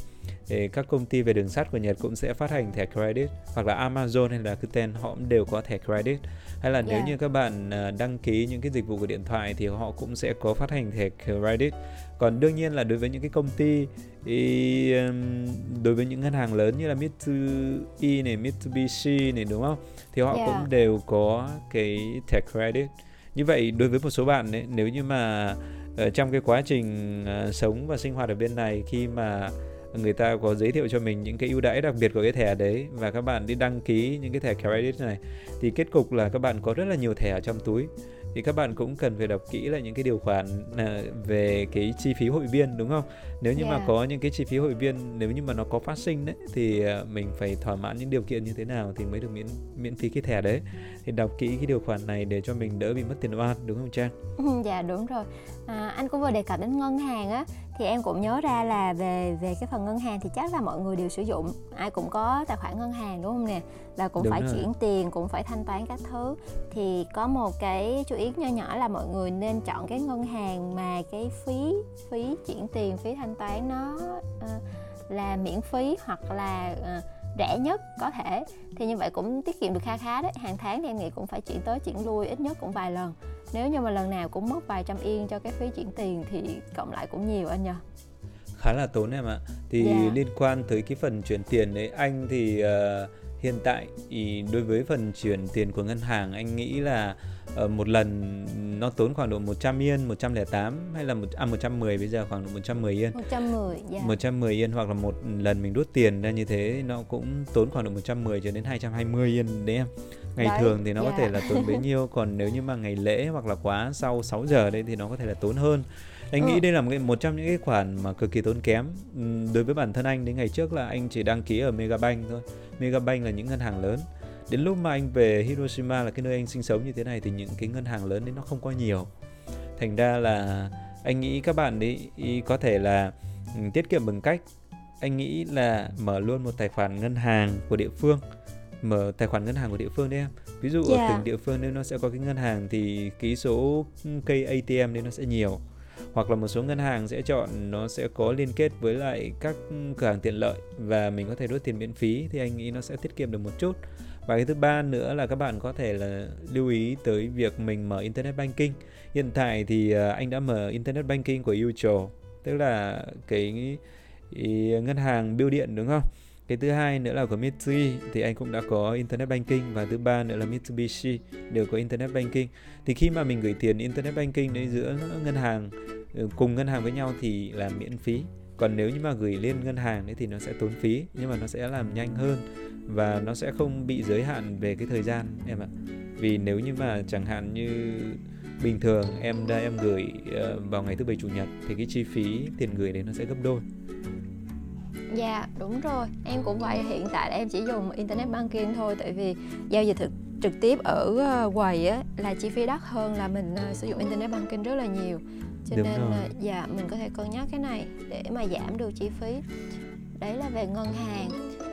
thì các công ty về đường sắt của Nhật cũng sẽ phát hành thẻ credit hoặc là Amazon hay là Rakuten họ cũng đều có thẻ credit hay là yeah. nếu như các bạn à, đăng ký những cái dịch vụ của điện thoại thì họ cũng sẽ có phát hành thẻ credit còn đương nhiên là đối với những cái công ty thì đối với những ngân hàng lớn như là Mitsui này Mitsubishi này đúng không thì họ yeah. cũng đều có cái thẻ credit như vậy đối với một số bạn ấy nếu như mà ở trong cái quá trình uh, sống và sinh hoạt ở bên này khi mà người ta có giới thiệu cho mình những cái ưu đãi đặc biệt của cái thẻ đấy và các bạn đi đăng ký những cái thẻ credit này thì kết cục là các bạn có rất là nhiều thẻ ở trong túi thì các bạn cũng cần phải đọc kỹ lại những cái điều khoản à, về cái chi phí hội viên đúng không? Nếu như yeah. mà Dạ. có những cái chi phí hội viên nếu như mà nó có phát sinh đấy thì à, mình phải thỏa mãn những điều kiện như thế nào thì mới được miễn miễn phí cái thẻ đấy. Thì đọc kỹ cái điều khoản này để cho mình đỡ bị mất tiền oan đúng không Trang? dạ đúng rồi à, anh cũng vừa đề cập đến ngân hàng á thì em cũng nhớ ra là về về cái phần ngân hàng thì chắc là mọi người đều sử dụng ai cũng có tài khoản ngân hàng đúng không nè và cũng Đúng phải rồi. chuyển tiền cũng phải thanh toán các thứ thì có một cái chú ý nho nhỏ là mọi người nên chọn cái ngân hàng mà cái phí phí chuyển tiền phí thanh toán nó ờ, là miễn phí hoặc là ờ, rẻ nhất có thể. Thì như vậy cũng tiết kiệm được kha khá đấy. Hàng tháng thì em nghĩ cũng phải chuyển tới chuyển lui ít nhất cũng vài lần. Nếu như mà lần nào cũng mất vài trăm yên cho cái phí chuyển tiền thì cộng lại cũng nhiều anh nhỉ khá là tốn em ạ. Thì Dạ. liên quan tới cái phần chuyển tiền đấy anh thì ờ, hiện tại thì đối với phần chuyển tiền của ngân hàng anh nghĩ là một lần nó tốn khoảng độ 100 yên 108 hay là một à 110 bây giờ khoảng độ 110 yên. 110 dạ. 110 yên hoặc là một lần mình rút tiền ra như thế nó cũng tốn khoảng độ 110 cho đến 220 yên đấy em. Ngày Đấy, thường thì nó có dạ. thể là tốn bấy nhiêu còn nếu như mà ngày lễ hoặc là quá sau 6 giờ đấy thì nó có thể là tốn hơn. Anh nghĩ Ừ. đây là một, một trong những cái khoản mà cực kỳ tốn kém Ừm, đối với bản thân anh. Đến ngày trước là anh chỉ đăng ký ở Megabank thôi. Megabank là những ngân hàng lớn đến lúc mà anh về Hiroshima là cái nơi anh sinh sống như thế này thì những cái ngân hàng lớn đấy nó không có nhiều. Thành ra là anh nghĩ các bạn đấy ý có thể là ừ, tiết kiệm bằng cách anh nghĩ là mở luôn một tài khoản ngân hàng của địa phương. Mở tài khoản ngân hàng của địa phương đấy em. Ví dụ ở Dạ. từng địa phương nếu nó sẽ có cái ngân hàng thì cái số cây ATM đấy nó sẽ nhiều. Hoặc là một số ngân hàng sẽ chọn nó sẽ có liên kết với lại các cửa hàng tiện lợi và mình có thể rút tiền miễn phí thì anh nghĩ nó sẽ tiết kiệm được một chút và cái thứ ba nữa là các bạn có thể là lưu ý tới việc mình mở internet banking. Hiện tại thì à, anh đã mở internet banking của Ucho tức là cái, ngân hàng bưu điện đúng không? Cái thứ hai nữa là của Mitsui thì anh cũng đã có internet banking. Và thứ ba nữa là Mitsubishi đều có internet banking. Thì khi mà mình gửi tiền internet banking đấy giữa ngân hàng ừ, cùng ngân hàng với nhau thì là miễn phí còn nếu như mà gửi lên ngân hàng đấy thì nó sẽ tốn phí, nhưng mà nó sẽ làm nhanh hơn và nó sẽ không bị giới hạn về cái thời gian, em ạ. Vì nếu như mà chẳng hạn như bình thường em đã, em gửi ờ, vào ngày thứ bảy chủ nhật thì cái chi phí tiền gửi đấy nó sẽ gấp đôi. Dạ đúng rồi. Em cũng vậy. Hiện tại là em chỉ dùng internet banking thôi, Tại vì giao dịch thực, trực tiếp ở ờ, quầy á là chi phí đắt hơn là mình ờ, sử dụng internet banking rất là nhiều cho Đúng nên rồi. là dạ mình có thể cân nhắc cái này để mà giảm được chi phí đấy là về ngân hàng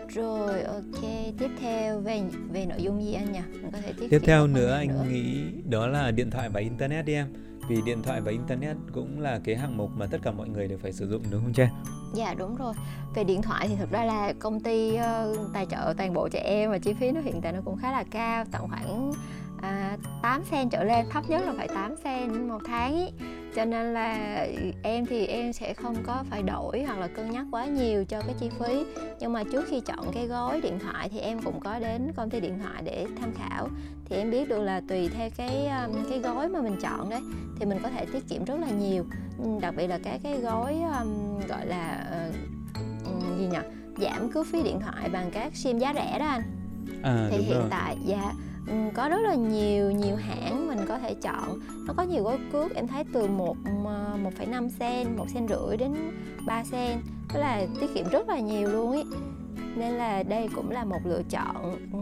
rồi ok tiếp theo về về nội dung gì anh nhỉ mình có thể Tiếp kiệm theo nữa anh nghĩ đó là điện thoại và internet đi em. Vì điện thoại và internet cũng là cái hạng mục mà tất cả mọi người đều phải sử dụng đúng không Trang? Dạ đúng rồi Về điện thoại thì thực ra là công ty ờ, tài trợ toàn bộ cho em Và chi phí nó hiện tại nó cũng khá là cao Tầm khoảng à, 8 sen trở lên Thấp nhất là phải 8 sen một tháng ý. Cho nên là em thì em sẽ không có phải đổi hoặc là cân nhắc quá nhiều cho cái chi phí. Nhưng mà trước khi chọn cái gói điện thoại thì em cũng có đến công ty điện thoại để tham khảo. Thì em biết được là tùy theo cái um, cái gói mà mình chọn đấy Thì mình có thể tiết kiệm rất là nhiều. Đặc biệt là các cái gói um, gọi là ừm, gì nhỉ? Giảm cước phí điện thoại bằng các sim giá rẻ đó anh. À thì hiện rồi. tại dạ. ừm, Ừ, có rất là nhiều nhiều hãng mình có thể chọn. Nó có nhiều gói cước em thấy từ một ờ, một phẩy năm sen một sen rưỡi đến 3 sen. Tức là tiết kiệm rất là nhiều luôn ý nên là đây cũng là một lựa chọn ừ,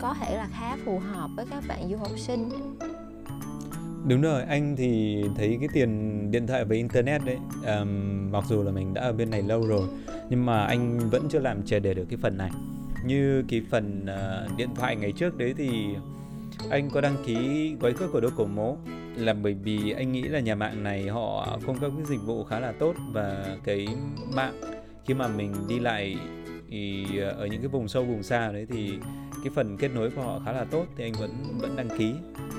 có thể là khá phù hợp với các bạn du học sinh. Đúng rồi, anh thì thấy cái tiền điện thoại và internet đấy um, mặc dù là mình đã ở bên này lâu rồi nhưng mà anh vẫn chưa làm triệt để được cái phần này. Như cái phần uh, điện thoại ngày trước đấy thì anh có đăng ký gói cước của đội cổ mố là bởi vì anh nghĩ là nhà mạng này họ cung cấp cái dịch vụ khá là tốt và cái mạng khi mà mình đi lại thì ờ, ở những cái vùng sâu vùng xa đấy thì cái phần kết nối của họ khá là tốt thì anh vẫn vẫn đăng ký.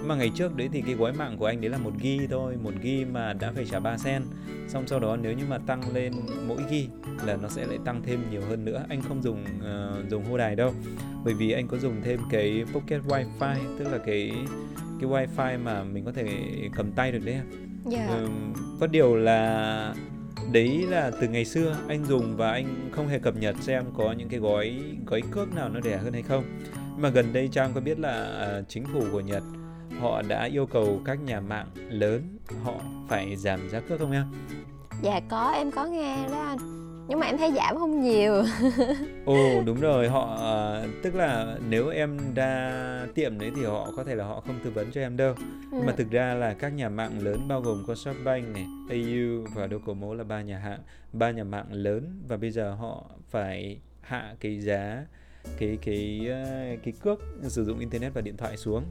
Mà ngày trước đấy thì cái gói mạng của anh đấy là một ghi thôi một ghi mà đã phải trả 3 sen. Xong sau đó nếu như mà tăng lên mỗi ghi là nó sẽ lại tăng thêm nhiều hơn nữa. Anh không dùng ờ, dùng hô đài đâu bởi vì anh có dùng thêm cái pocket wifi tức là cái cái wifi mà mình có thể cầm tay được đấy em. dạ. Ừm, có điều là đấy là từ ngày xưa anh dùng và anh không hề cập nhật xem có những cái gói gói cước nào nó rẻ hơn hay không mà gần đây trang có biết là à, chính phủ của Nhật họ đã yêu cầu các nhà mạng lớn họ phải giảm giá cước không em? Dạ có, em có nghe đó anh nhưng mà em thấy giảm không nhiều ồ đúng rồi họ uh, tức là nếu em ra tiệm đấy thì họ có thể là họ không tư vấn cho em đâu ừ. nhưng mà thực ra là các nhà mạng lớn bao gồm có Shopbank này AU và Docomo là ba nhà hạng ba nhà mạng lớn và bây giờ họ phải hạ cái giá cái cái ờ, cái cước sử dụng internet và điện thoại xuống.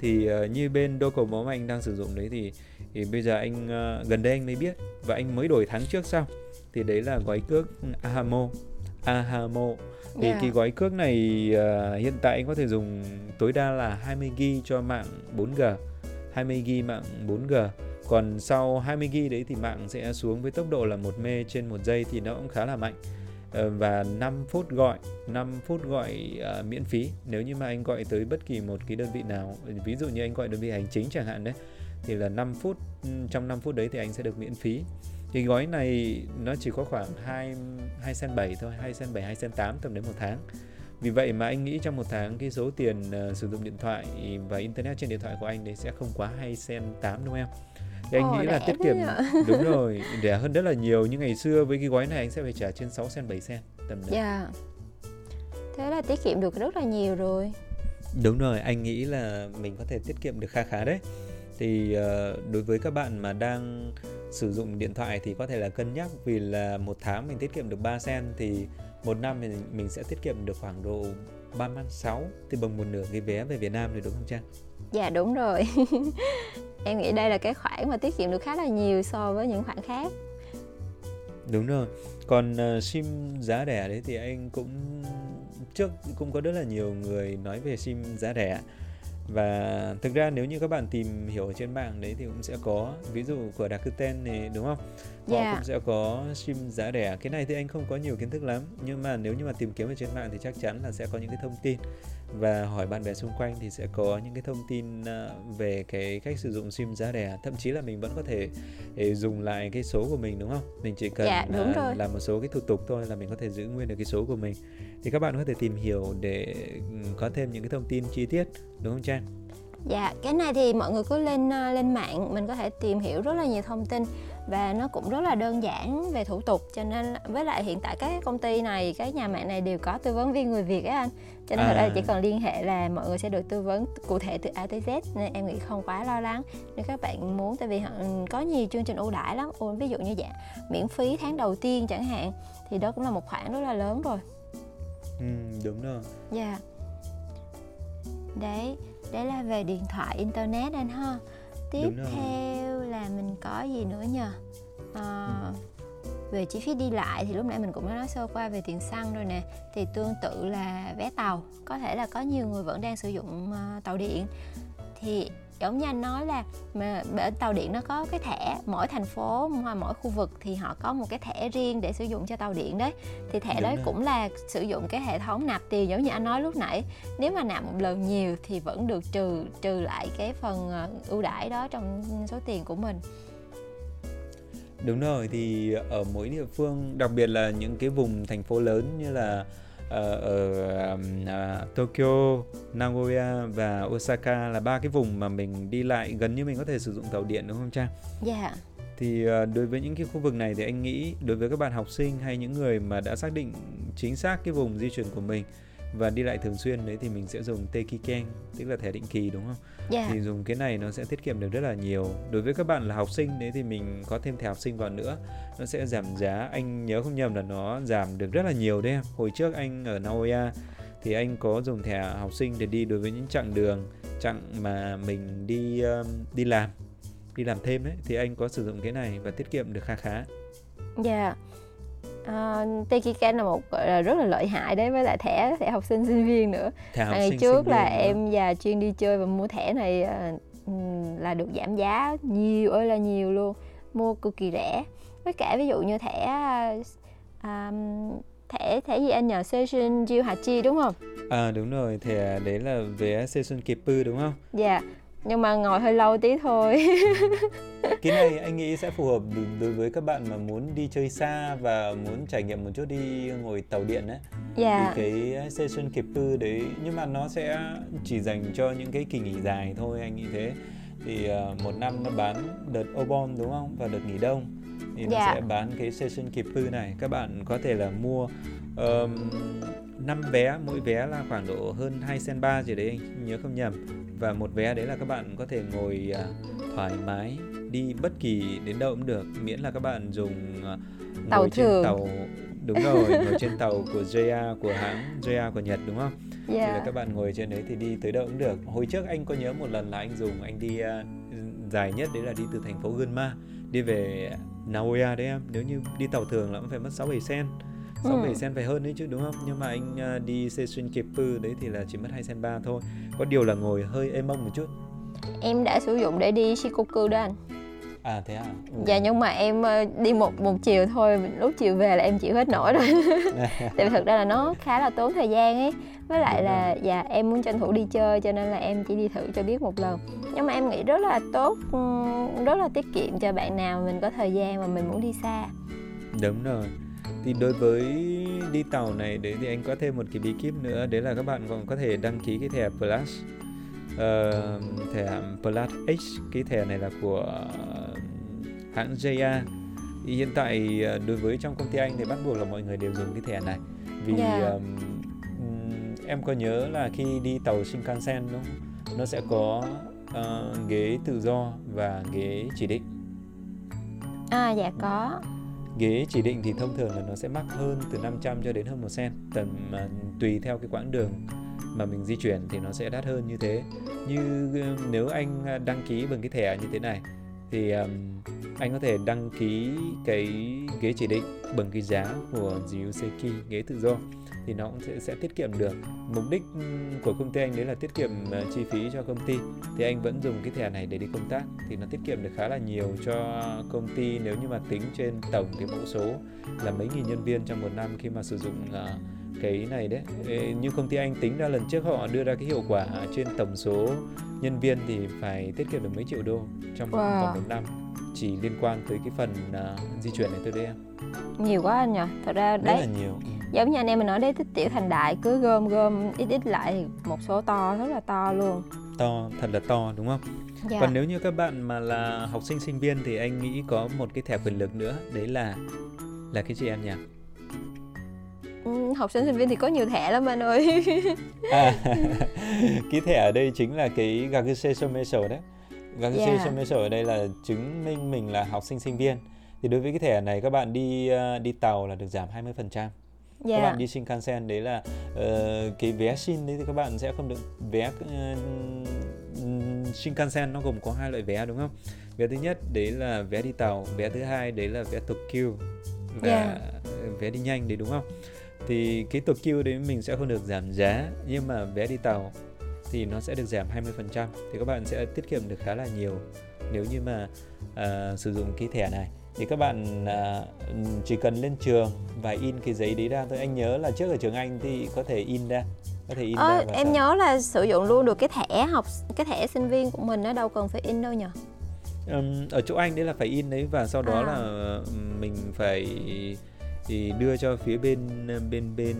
Thì uh, như bên Docomo mà anh đang sử dụng đấy thì thì bây giờ anh uh, gần đây anh mới biết và anh mới đổi tháng trước xong thì đấy là gói cước Ahamo. Ahamo. Thì yeah. cái gói cước này uh, hiện tại anh có thể dùng tối đa là 20 GB cho mạng 4G 20 GB mạng 4G còn sau 20 GB đấy thì mạng sẽ xuống với tốc độ là 1 mê trên 1 giây thì nó cũng khá là mạnh Ờ, và 5 phút gọi 5 phút gọi uh, miễn phí nếu như mà anh gọi tới bất kỳ một cái đơn vị nào ví dụ như anh gọi đơn vị hành chính chẳng hạn đấy thì là 5 phút ừ, trong 5 phút đấy thì anh sẽ được miễn phí thì gói này nó chỉ có khoảng 2 2 sen 7 thôi, 2 sen 7, 2 sen 8 tầm đến một tháng. Vì vậy mà anh nghĩ trong một tháng cái số tiền uh, sử dụng điện thoại và internet trên điện thoại của anh đấy sẽ không quá 2 sen 8 đúng không em? Thì anh Ồ, nghĩ là tiết kiệm đúng rồi, rẻ hơn rất là nhiều nhưng ngày xưa với cái gói này anh sẽ phải trả trên 6 cent 7 cent tầm đấy. Dạ. Yeah. Thế là tiết kiệm được rất là nhiều rồi. Đúng rồi, anh nghĩ là mình có thể tiết kiệm được kha khá đấy thì uh, đối với các bạn mà đang sử dụng điện thoại thì có thể là cân nhắc vì là một tháng mình tiết kiệm được 3 sen thì một năm thì mình sẽ tiết kiệm được khoảng độ 3 man 6 thì bằng một nửa cái vé về Việt Nam rồi đúng không Trang? Dạ đúng rồi Em nghĩ đây là cái khoản mà tiết kiệm được khá là nhiều so với những khoản khác. Đúng rồi. Còn uh, sim giá rẻ đấy thì anh cũng trước cũng có rất là nhiều người nói về sim giá rẻ. Và thực ra nếu như các bạn tìm hiểu trên mạng đấy thì cũng sẽ có ví dụ của Rakuten này đúng không? Họ yeah. cũng sẽ có sim giá rẻ. Cái này thì anh không có nhiều kiến thức lắm nhưng mà nếu như mà tìm kiếm ở trên mạng thì chắc chắn là sẽ có những cái thông tin và hỏi bạn bè xung quanh thì sẽ có những cái thông tin ờ, về cái cách sử dụng sim giá rẻ thậm chí là mình vẫn có thể để dùng lại cái số của mình đúng không mình chỉ cần dạ, đúng rồi. làm một số cái thủ tục thôi là mình có thể giữ nguyên được cái số của mình thì các bạn có thể tìm hiểu để ừ, có thêm những cái thông tin chi tiết đúng không Trang? Dạ, cái này thì mọi người cứ lên ờ, lên mạng mình có thể tìm hiểu rất là nhiều thông tin và nó cũng rất là đơn giản về thủ tục cho nên với lại hiện tại các công ty này các nhà mạng này đều có tư vấn viên người Việt á anh. Cho nên à. thật ra chỉ cần liên hệ là mọi người sẽ được tư vấn cụ thể từ A tới Z nên em nghĩ không quá lo lắng. Nếu các bạn muốn tại vì họ ừ, có nhiều chương trình ưu đãi lắm. Ví dụ như dạng miễn phí tháng đầu tiên chẳng hạn thì đó cũng là một khoản rất là lớn rồi. Ừ đúng rồi. Dạ. Yeah. đấy đấy là về điện thoại internet anh ha tiếp theo là mình có gì nữa nhờ? À, về chi phí đi lại thì lúc nãy mình cũng đã nói sơ qua về tiền xăng rồi nè. Thì tương tự là vé tàu có thể là có nhiều người vẫn đang sử dụng uh, tàu điện. Thì giống như anh nói là mà bên tàu điện nó có cái thẻ mỗi thành phố mỗi khu vực thì họ có một cái thẻ riêng để sử dụng cho tàu điện đấy. Thì thẻ Đúng đấy rồi. cũng là sử dụng cái hệ thống nạp tiền giống như anh nói lúc nãy. Nếu mà nạp một lần nhiều thì vẫn được trừ trừ lại cái phần ờ, ưu đãi đó trong số tiền của mình. Đúng rồi thì ở mỗi địa phương đặc biệt là những cái vùng thành phố lớn như là ở, ở uh, Tokyo, Nagoya và Osaka là ba cái vùng mà mình đi lại gần như mình có thể sử dụng tàu điện đúng không Trang? Dạ. Yeah. Thì uh, đối với những cái khu vực này thì anh nghĩ đối với các bạn học sinh hay những người mà đã xác định chính xác cái vùng di chuyển của mình và đi lại thường xuyên đấy thì mình sẽ dùng Tekiken tức là thẻ định kỳ đúng không? Yeah. Thì dùng cái này nó sẽ tiết kiệm được rất là nhiều. Đối với các bạn là học sinh đấy thì mình có thêm thẻ học sinh vào nữa, nó sẽ giảm giá. Anh nhớ không nhầm là nó giảm được rất là nhiều đấy. Hồi trước anh ở Naoya thì anh có dùng thẻ học sinh để đi đối với những chặng đường chặng mà mình đi um, đi làm đi làm thêm đấy thì anh có sử dụng cái này và tiết kiệm được kha khá. Dạ. Yeah uh, ờ, Tekiken là một là rất là lợi hại đấy với lại thẻ thẻ học sinh sinh viên nữa thẻ học ngày sinh, trước sinh là em và chuyên đi chơi và mua thẻ này uh, là được giảm giá nhiều ơi là nhiều luôn mua cực kỳ rẻ với cả ví dụ như thẻ um, thẻ thẻ gì anh nhờ Session Jiu Hachi đúng không? À đúng rồi, thẻ đấy là vé Session Keeper đúng không? Dạ. Nhưng mà ngồi hơi lâu tí thôi. Cái này anh nghĩ sẽ phù hợp đối với các bạn mà muốn đi chơi xa và muốn trải nghiệm một chút đi ngồi tàu điện đấy dạ. Thì cái session kịp tư đấy nhưng mà nó sẽ chỉ dành cho những cái kỳ nghỉ dài thôi anh nghĩ thế. Thì uh, một năm nó bán đợt Obon đúng không? Và đợt nghỉ đông. Thì nó Dạ. sẽ bán cái session kịp tư này. Các bạn có thể là mua um, 5 vé mỗi vé là khoảng độ hơn 2 sen ba gì đấy anh nhớ không nhầm. Và một vé đấy là các bạn có thể ngồi à, thoải mái đi bất kỳ đến đâu cũng được miễn là các bạn dùng à, Tàu ngồi trên thường. tàu đúng rồi ngồi trên tàu của JR của hãng JR của Nhật đúng không? Thì là các bạn ngồi trên đấy thì đi tới đâu cũng được. Hồi trước anh có nhớ một lần là anh dùng anh đi à, dài nhất đấy là đi từ thành phố Gunma đi về Nagoya đấy em. Nếu như đi tàu thường là cũng phải mất 6 7 sen 6 Ừ. 7 sen phải hơn đấy chứ đúng không? Nhưng mà anh à, đi Session Keppu đấy thì là chỉ mất 2 sen ba thôi. Có điều là ngồi hơi êm mông một chút. Em đã sử dụng để đi Shikoku đó anh. À thế à? Ừ. dạ nhưng mà em ờ, đi một một chiều thôi lúc chiều về là em chịu hết nổi rồi. Tại vì thực ra là nó khá là tốn thời gian ấy. Với lại là dạ em muốn tranh thủ đi chơi cho nên là em chỉ đi thử cho biết một lần. Nhưng mà em nghĩ rất là tốt ừm, rất là tiết kiệm cho bạn nào mình có thời gian mà mình muốn đi xa. Đúng rồi. Thì đối với đi tàu này đấy thì anh có thêm một cái bí kíp nữa đấy là các bạn còn có thể đăng ký cái thẻ Plus. Ờ, thẻ Plus H cái thẻ này là của hãng JR. Thì hiện tại ờ, đối với trong công ty anh thì bắt buộc là mọi người đều dùng cái thẻ này. Vì Dạ. ờm, ừm, em có nhớ là khi đi tàu Shinkansen đúng không? Nó sẽ có ờ, ghế tự do và ghế chỉ định. à dạ có Ghế chỉ định thì thông thường là nó sẽ mắc hơn từ 500 cho đến hơn 1 sen tầm uh, tùy theo cái quãng đường mà mình di chuyển thì nó sẽ đắt hơn như thế. Như uh, nếu anh à, đăng ký bằng cái thẻ như thế này thì um, anh có thể đăng ký cái ghế chỉ định bằng cái giá của Jiyuseki ghế tự do thì nó cũng sẽ, sẽ tiết kiệm được. Mục đích ừm, của công ty anh đấy là tiết kiệm à, chi phí cho công ty. Thì anh vẫn dùng cái thẻ này để đi công tác. Thì nó tiết kiệm được khá là nhiều cho công ty nếu như mà tính trên tổng cái mẫu số là mấy nghìn nhân viên trong một năm khi mà sử dụng à, cái này đấy. Như công ty anh tính ra lần trước họ đưa ra cái hiệu quả trên tổng số nhân viên thì phải tiết kiệm được mấy triệu đô trong Wow. vòng một năm. Chỉ liên quan tới cái phần à, di chuyển này thôi đấy em. Nhiều quá anh nhỉ. Thật ra rất đấy là nhiều. Ừ. giống như anh em mình nói đấy tích tiểu thành đại cứ gom gom ít ít lại một số to rất là to luôn to thật là to đúng không dạ Còn nếu như các bạn mà là học sinh sinh viên thì anh nghĩ có một cái thẻ quyền lực nữa, đấy là là cái gì em nhỉ? Ừ, học sinh sinh viên thì có nhiều thẻ lắm anh ơi À, cái thẻ ở đây chính là cái Gaguse Someso đấy. Gaguse Yeah. Someso ở đây là chứng minh mình là học sinh sinh viên. Thì đối với cái thẻ này các bạn đi ờ, đi tàu là được giảm 20%. Các dạ bạn đi Shinkansen đấy là ờ, cái vé Shin đấy thì các bạn sẽ không được vé ờ, Shinkansen nó gồm có hai loại vé đúng không? Vé thứ nhất đấy là vé đi tàu, vé thứ hai đấy là vé Tokyo và Yeah. vé đi nhanh đấy đúng không? Thì cái Tokyo đấy mình sẽ không được giảm giá nhưng mà vé đi tàu thì nó sẽ được giảm 20% thì các bạn sẽ tiết kiệm được khá là nhiều nếu như mà à, sử dụng cái thẻ này thì các bạn à, chỉ cần lên trường và in cái giấy đấy ra thôi. Anh nhớ là trước ở trường anh thì có thể in ra có thể in Ờ, ra em sao? nhớ là sử dụng luôn được cái thẻ học cái thẻ sinh viên của mình nó đâu cần phải in đâu nhỉ ở chỗ anh đấy là phải in đấy và sau đó À. là mình phải thì đưa cho phía bên bên bên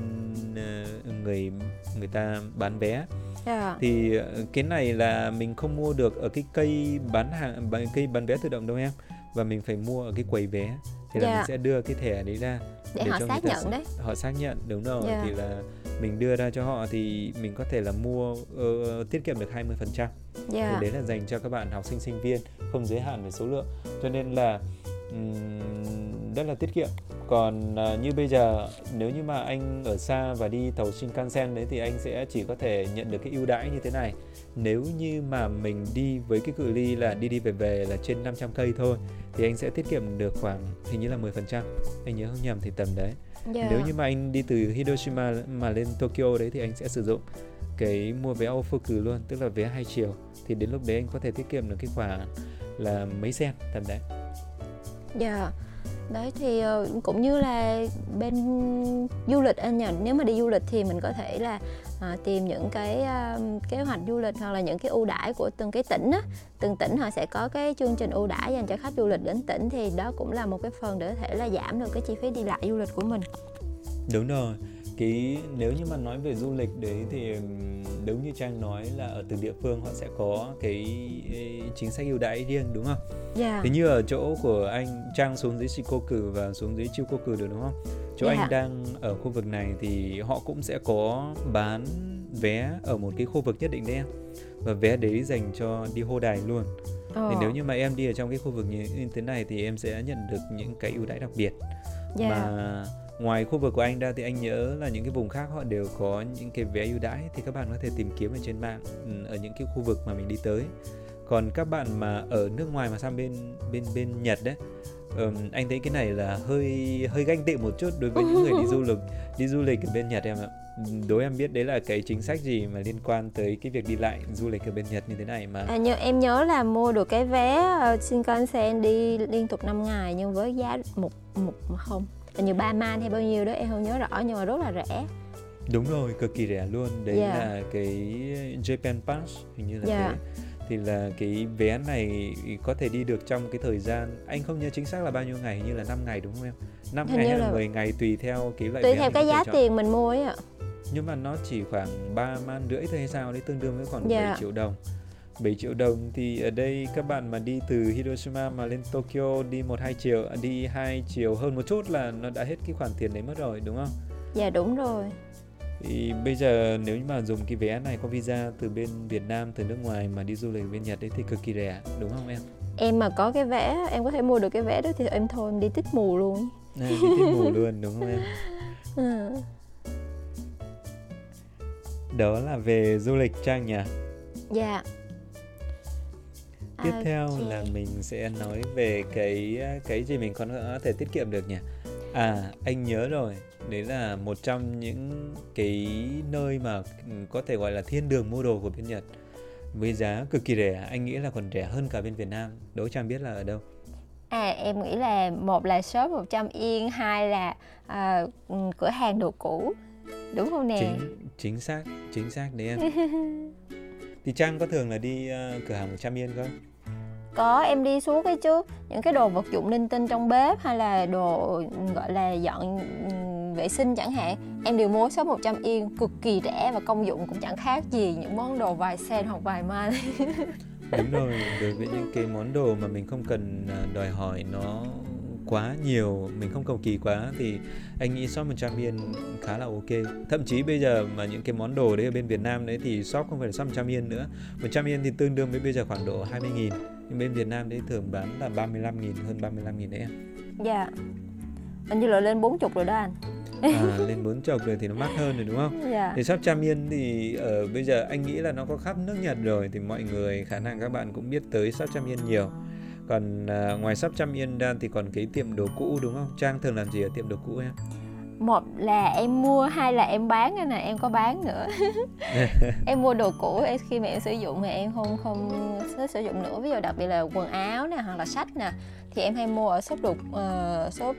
ờ, người người ta bán vé. Dạ. Thì ờ, cái này là mình không mua được ở cái cây bán hàng cây bán vé tự động đâu em và mình phải mua ở cái quầy vé thì là Dạ. mình sẽ đưa cái thẻ đấy ra để, họ cho xác nhận đấy. họ xác nhận đúng rồi Dạ. thì là mình đưa ra cho họ thì mình có thể là mua ờ, tiết kiệm được 20% thì dạ. Đấy là dành cho các bạn học sinh sinh viên không giới hạn về số lượng. Cho nên là ừm, rất là tiết kiệm còn à, như bây giờ nếu như mà anh ở xa và đi tàu Shinkansen đấy thì anh sẽ chỉ có thể nhận được cái ưu đãi như thế này. Nếu như mà mình đi với cái cự ly là đi đi về về là trên 500 cây thôi thì anh sẽ tiết kiệm được khoảng hình như là 10% anh nhớ không nhầm thì tầm đấy. Dạ. Nếu như mà anh đi từ Hiroshima mà lên Tokyo đấy thì anh sẽ sử dụng cái mua vé Ofuku luôn tức là vé hai chiều. Thì đến lúc đấy anh có thể tiết kiệm được cái khoản là mấy sen tầm đấy. Dạ Đấy thì ờ, cũng như là bên du lịch à, anh nhỉ Nếu mà đi du lịch thì mình có thể là à, tìm những cái uh, kế hoạch du lịch hoặc là những cái ưu đãi của từng cái tỉnh á. Từng tỉnh họ sẽ có cái chương trình ưu đãi dành cho khách du lịch đến tỉnh thì đó cũng là một cái phần để có thể là giảm được cái chi phí đi lại du lịch của mình. Đúng rồi cái nếu như mà nói về du lịch đấy thì đúng như trang nói là ở từng địa phương họ sẽ có cái chính sách ưu đãi riêng đúng không? Yeah. Dạ. Thế như ở chỗ của anh trang xuống dưới Shikoku và xuống dưới Chukoku được đúng không? Chỗ yeah. anh dạ. đang ở khu vực này thì họ cũng sẽ có bán vé ở một cái khu vực nhất định đấy em và vé đấy dành cho đi hô đài luôn. Oh. Thì nếu như mà em đi ở trong cái khu vực như thế này thì em sẽ nhận được những cái ưu đãi đặc biệt yeah. Dạ. mà ngoài khu vực của anh ra thì anh nhớ là những cái vùng khác họ đều có những cái vé ưu đãi thì các bạn có thể tìm kiếm ở trên mạng ừ, ở những cái khu vực mà mình đi tới. Còn các bạn mà ở nước ngoài mà sang bên bên bên Nhật đấy um, anh thấy cái này là hơi hơi ganh tị một chút đối với những người đi du lịch đi du lịch ở bên Nhật em ạ. Đối em biết đấy là cái chính sách gì mà liên quan tới cái việc đi lại du lịch ở bên Nhật như thế này mà? À, nhưng em nhớ là mua được cái vé ờ, uh, Shinkansen đi liên tục 5 ngày nhưng với giá một một không hình như ba man hay bao nhiêu đó em không nhớ rõ nhưng mà rất là rẻ đúng rồi cực kỳ rẻ luôn đấy yeah. Dạ. là cái Japan Pass hình như là yeah. Dạ. thế thì là cái vé này có thể đi được trong cái thời gian anh không nhớ chính xác là bao nhiêu ngày như là 5 ngày đúng không em 5 Hình ngày hay là 10 ngày tùy theo cái loại tùy theo cái giá tiền mình mua ấy ạ nhưng mà nó chỉ khoảng 3 man rưỡi thôi hay sao đấy tương đương với khoảng yeah. 7 triệu đồng 7 triệu đồng thì ở đây các bạn mà đi từ Hiroshima mà lên Tokyo đi một hai chiều à, đi hai chiều hơn một chút là nó đã hết cái khoản tiền đấy mất rồi đúng không? Dạ đúng rồi. Thì bây giờ nếu như mà dùng cái vé này có visa từ bên Việt Nam từ nước ngoài mà đi du lịch bên Nhật đấy thì cực kỳ rẻ đúng không em? Em mà có cái vé em có thể mua được cái vé đó thì em thôi em đi tích mù luôn. À, đi tích mù luôn đúng không em? Ừ. Đó là về du lịch Trang nhỉ? Dạ tiếp okay. theo là mình sẽ nói về cái cái gì mình còn có thể tiết kiệm được nhỉ à anh nhớ rồi đấy là một trong những cái nơi mà có thể gọi là thiên đường mua đồ của bên Nhật với giá cực kỳ rẻ anh nghĩ là còn rẻ hơn cả bên Việt Nam đố Trang biết là ở đâu À em nghĩ là một là shop 100 yên, hai là à, cửa hàng đồ cũ. Đúng không nè? Chính chính xác, chính xác đấy em. thì Trang có thường là đi uh, cửa hàng 100 yên không? Có em đi xuống cái chứ. Những cái đồ vật dụng linh tinh trong bếp Hay là đồ gọi là dọn vệ sinh chẳng hạn Em đều mua số 100 yên Cực kỳ rẻ và công dụng cũng chẳng khác gì Những món đồ vài sen hoặc vài man Đúng rồi, đối với những cái món đồ mà mình không cần à, đòi hỏi nó quá nhiều mình không cầu kỳ quá thì anh nghĩ shop 100 yên khá là ok. Thậm chí bây giờ mà những cái món đồ đấy ở bên Việt Nam đấy thì shop không phải là shop 100 yên nữa. 100 yên thì tương đương với bây giờ khoảng độ 20 nghìn nhưng bên Việt Nam đấy thường bán là 35 nghìn hơn 35 nghìn đấy em dạ. Anh như là lên 40 rồi đó anh. À, lên bốn chục rồi thì nó mắc hơn rồi đúng không? Dạ. Thì shop Trăm Yên thì ở bây giờ anh nghĩ là nó có khắp nước Nhật rồi thì mọi người khả năng các bạn cũng biết tới shop Trăm Yên nhiều. Còn à, ngoài sắp trăm yên ra thì còn cái tiệm đồ cũ đúng không? Trang thường làm gì ở tiệm đồ cũ em một là em mua hai là em bán nè em có bán nữa. Em mua đồ cũ khi mà em sử dụng thì em không không sử dụng nữa. Ví dụ đặc biệt là quần áo nè hoặc là sách nè thì em hay mua ở shop đồ uh, shop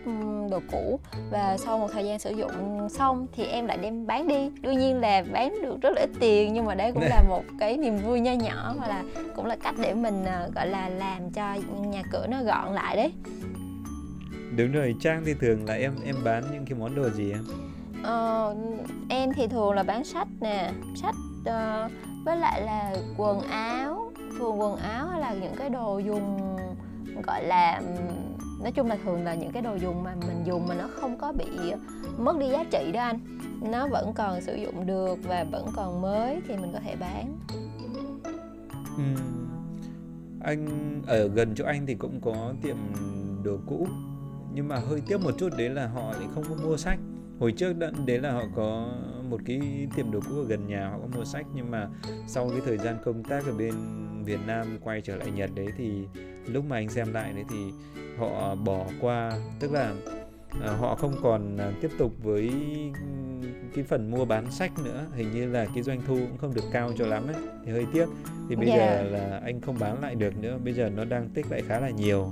đồ cũ. Và sau một thời gian sử dụng xong thì em lại đem bán đi. Đương nhiên là bán được rất là ít tiền nhưng mà đấy cũng là một cái niềm vui nho nhỏ và là cũng là cách để mình uh, gọi là làm cho nhà cửa nó gọn lại đấy đúng rồi trang thì thường là em em bán những cái món đồ gì em? Ờ, em thì thường là bán sách nè. Sách uh, với lại là quần áo thường quần áo hay là những cái đồ dùng gọi là nói chung là thường là những cái đồ dùng mà mình dùng mà nó không có bị mất đi giá trị đó anh. Nó vẫn còn sử dụng được và vẫn còn mới thì mình có thể bán. Ừ. anh ở gần chỗ anh thì cũng có tiệm đồ cũ nhưng mà hơi tiếc một chút đấy là họ lại không có mua sách. Hồi trước đấy là họ có một cái tiệm đồ cũ ở gần nhà họ có mua sách. Nhưng mà sau cái thời gian công tác ở bên Việt Nam quay trở lại Nhật đấy thì lúc mà anh xem lại đấy thì họ bỏ qua. Tức là à, họ không còn à, tiếp tục với cái phần mua bán sách nữa. Hình như là cái doanh thu cũng không được cao cho lắm ấy. Thì hơi tiếc. Thì bây yeah. giờ là anh không bán lại được nữa. Bây giờ nó đang tích lại khá là nhiều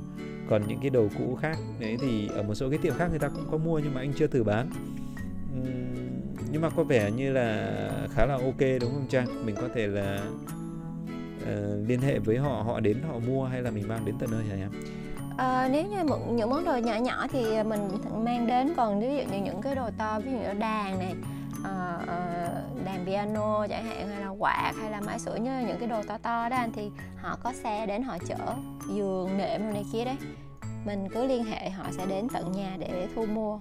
còn những cái đồ cũ khác đấy thì ở một số cái tiệm khác người ta cũng có mua nhưng mà anh chưa thử bán nhưng mà có vẻ như là khá là ok đúng không Trang? Mình có thể là uh, liên hệ với họ, họ đến họ mua hay là mình mang đến tận nơi hả em? À, nếu như một, những món đồ nhỏ nhỏ thì mình mang đến còn ví dụ như những cái đồ to ví dụ như đàn này uh, đàn piano chẳng hạn hay là quạt hay là máy sưởi như những cái đồ to to đó anh thì họ có xe đến họ chở giường nệm này kia đấy. Mình cứ liên hệ họ sẽ đến tận nhà để thu mua.